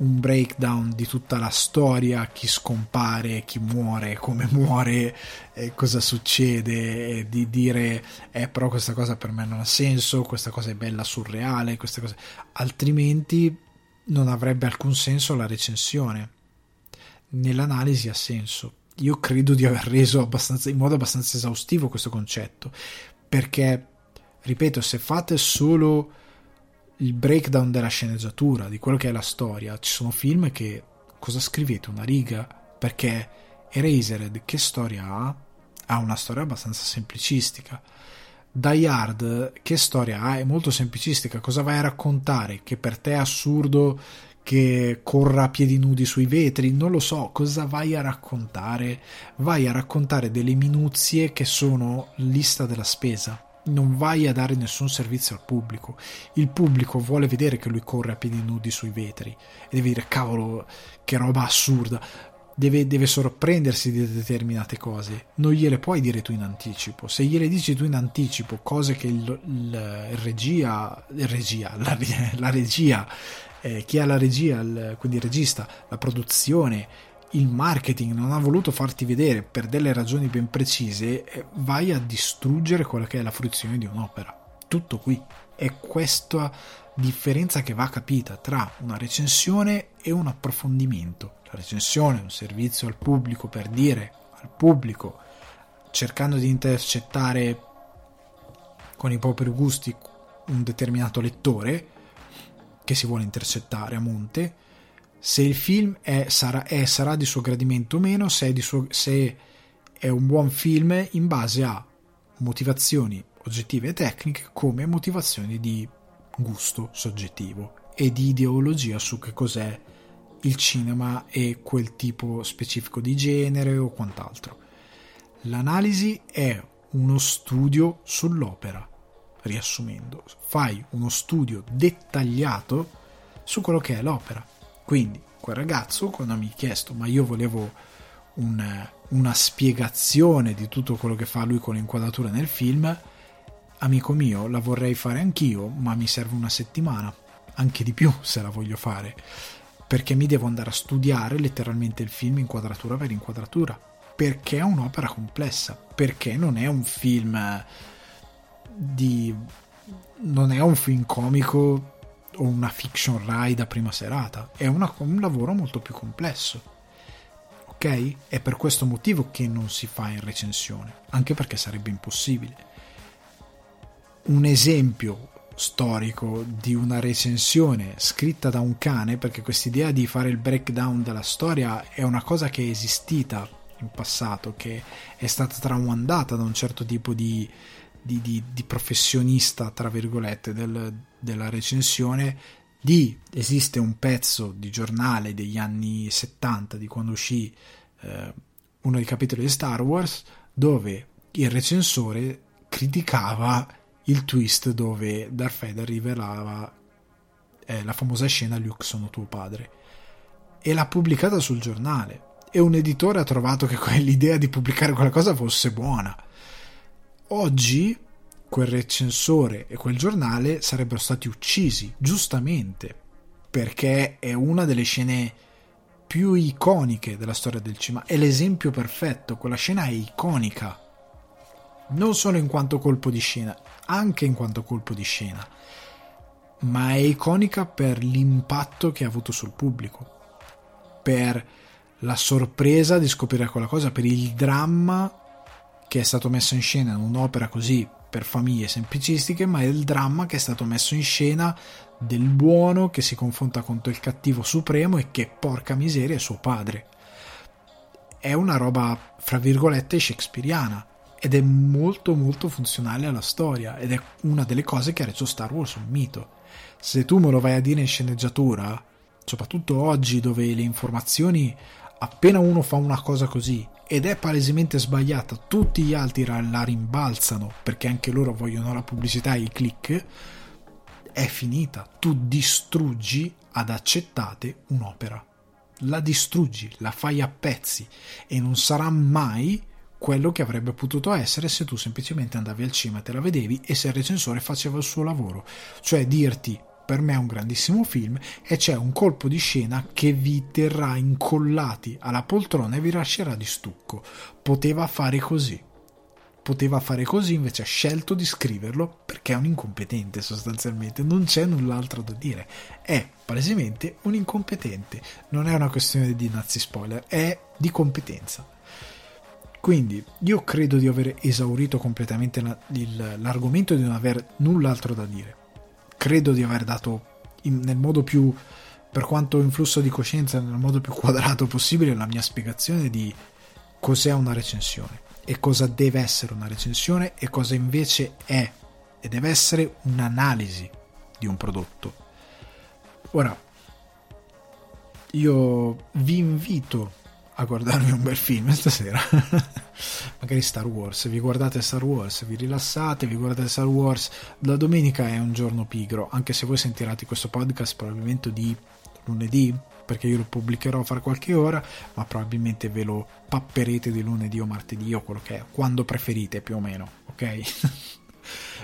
un breakdown di tutta la storia, chi scompare, chi muore, come [LAUGHS] muore, eh, cosa succede, e di dire eh però questa cosa per me non ha senso, questa cosa è bella surreale, queste cose altrimenti non avrebbe alcun senso la recensione. Nell'analisi ha senso. Io credo di aver reso in modo abbastanza esaustivo questo concetto, perché, ripeto, se fate solo il breakdown della sceneggiatura, di quello che è la storia, ci sono film che cosa scrivete? Una riga? Perché Erasered che storia ha? Ha una storia abbastanza semplicistica. Die Hard che storia ha? È molto semplicistica. Cosa vai a raccontare? Che per te è assurdo che corra a piedi nudi sui vetri, non lo so, cosa vai a raccontare? Vai a raccontare delle minuzie che sono lista della spesa. Non vai a dare nessun servizio al pubblico. Il pubblico vuole vedere che lui corre a piedi nudi sui vetri e deve dire cavolo, che roba assurda. Deve, deve, sorprendersi di determinate cose, non gliele puoi dire tu in anticipo. Se gliele dici tu in anticipo, cose che il, il, il regia, il regia la, [LAUGHS] la regia eh, chi ha la regia, il, quindi il regista, la produzione, il marketing non ha voluto farti vedere per delle ragioni ben precise, eh, vai a distruggere quella che è la fruizione di un'opera. Tutto qui. È questa differenza che va capita tra una recensione e un approfondimento. La recensione è un servizio al pubblico per dire al pubblico, cercando di intercettare con i propri gusti un determinato lettore, che si vuole intercettare a monte, se il film è, sarà, è, sarà di suo gradimento o meno, se è, suo, se è un buon film in base a motivazioni oggettive e tecniche come motivazioni di gusto soggettivo e di ideologia su che cos'è il cinema e quel tipo specifico di genere o quant'altro. L'analisi è uno studio sull'opera riassumendo, fai uno studio dettagliato su quello che è l'opera. Quindi quel ragazzo quando mi ha chiesto ma io volevo un, una spiegazione di tutto quello che fa lui con l'inquadratura nel film, amico mio, la vorrei fare anch'io, ma mi serve una settimana, anche di più se la voglio fare, perché mi devo andare a studiare letteralmente il film inquadratura per inquadratura, perché è un'opera complessa, perché non è un film di non è un film comico o una fiction ride a prima serata, è una, un lavoro molto più complesso. Ok? È per questo motivo che non si fa in recensione, anche perché sarebbe impossibile. Un esempio storico di una recensione scritta da un cane, perché quest'idea di fare il breakdown della storia è una cosa che è esistita in passato, che è stata tramandata da un certo tipo di di, di, di professionista, tra virgolette, del, della recensione, di esiste un pezzo di giornale degli anni 70, di quando uscì eh, uno dei capitoli di Star Wars, dove il recensore criticava il twist dove Darth Vader rivelava eh, la famosa scena Luke sono tuo padre e l'ha pubblicata sul giornale. E un editore ha trovato che [LAUGHS] quell'idea di pubblicare qualcosa fosse buona. Oggi quel recensore e quel giornale sarebbero stati uccisi giustamente perché è una delle scene più iconiche della storia del cinema è l'esempio perfetto quella scena è iconica non solo in quanto colpo di scena anche in quanto colpo di scena, ma è iconica per l'impatto che ha avuto sul pubblico, per la sorpresa di scoprire quella cosa, per il dramma che è stato messo in scena in un'opera così per famiglie semplicistiche, ma è il dramma che è stato messo in scena del buono che si confronta contro il cattivo supremo e che porca miseria è suo padre. È una roba, fra virgolette, shakespeariana ed è molto molto funzionale alla storia ed è una delle cose che ha reso Star Wars un mito. Se tu me lo vai a dire in sceneggiatura, soprattutto oggi dove le informazioni appena uno fa una cosa così ed è palesemente sbagliata, tutti gli altri la rimbalzano perché anche loro vogliono la pubblicità e i click, è finita. Tu distruggi ad accettate un'opera. La distruggi, la fai a pezzi e non sarà mai quello che avrebbe potuto essere se tu semplicemente andavi al cinema te la vedevi e se il recensore faceva il suo lavoro, cioè dirti per me è un grandissimo film e c'è un colpo di scena che vi terrà incollati alla poltrona e vi lascerà di stucco. Poteva fare così. Poteva fare così, invece ha scelto di scriverlo perché è un incompetente sostanzialmente, non c'è null'altro da dire. È palesemente un incompetente, non è una questione di nazi spoiler, è di competenza. Quindi io credo di aver esaurito completamente l'argomento e di non aver null'altro da dire. Credo di aver dato in, nel modo più, per quanto in flusso di coscienza, nel modo più quadrato possibile la mia spiegazione di cos'è una recensione e cosa deve essere una recensione e cosa invece è e deve essere un'analisi di un prodotto. Ora, io vi invito a guardarvi un bel film stasera. [LAUGHS] Magari Star Wars. Vi guardate Star Wars, vi rilassate, vi guardate Star Wars. La domenica è un giorno pigro, anche se voi sentirete questo podcast probabilmente di lunedì, perché io lo pubblicherò fra qualche ora, ma probabilmente ve lo papperete di lunedì o martedì o quello che è, quando preferite più o meno, ok? [LAUGHS]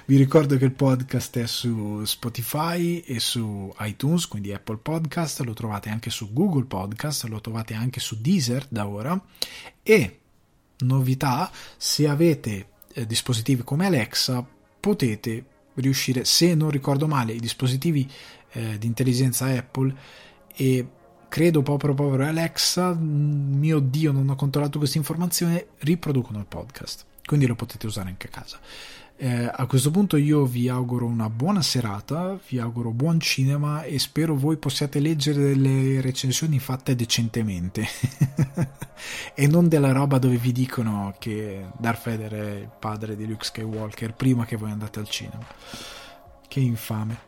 Vi ricordo che il podcast è su Spotify e su iTunes, quindi Apple Podcast, lo trovate anche su Google Podcast, lo trovate anche su Deezer da ora e novità, se avete eh, dispositivi come Alexa potete riuscire, se non ricordo male, i dispositivi eh, di intelligenza Apple e credo proprio proprio Alexa, mio Dio non ho controllato questa informazione, riproducono il podcast, quindi lo potete usare anche a casa. Eh, a questo punto io vi auguro una buona serata, vi auguro buon cinema e spero voi possiate leggere delle recensioni fatte decentemente [LAUGHS] e non della roba dove vi dicono che Darth Vader è il padre di Luke Skywalker prima che voi andate al cinema. Che infame.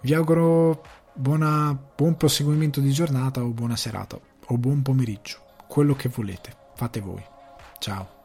Vi auguro buona, buon proseguimento di giornata o buona serata o buon pomeriggio, quello che volete, fate voi. Ciao.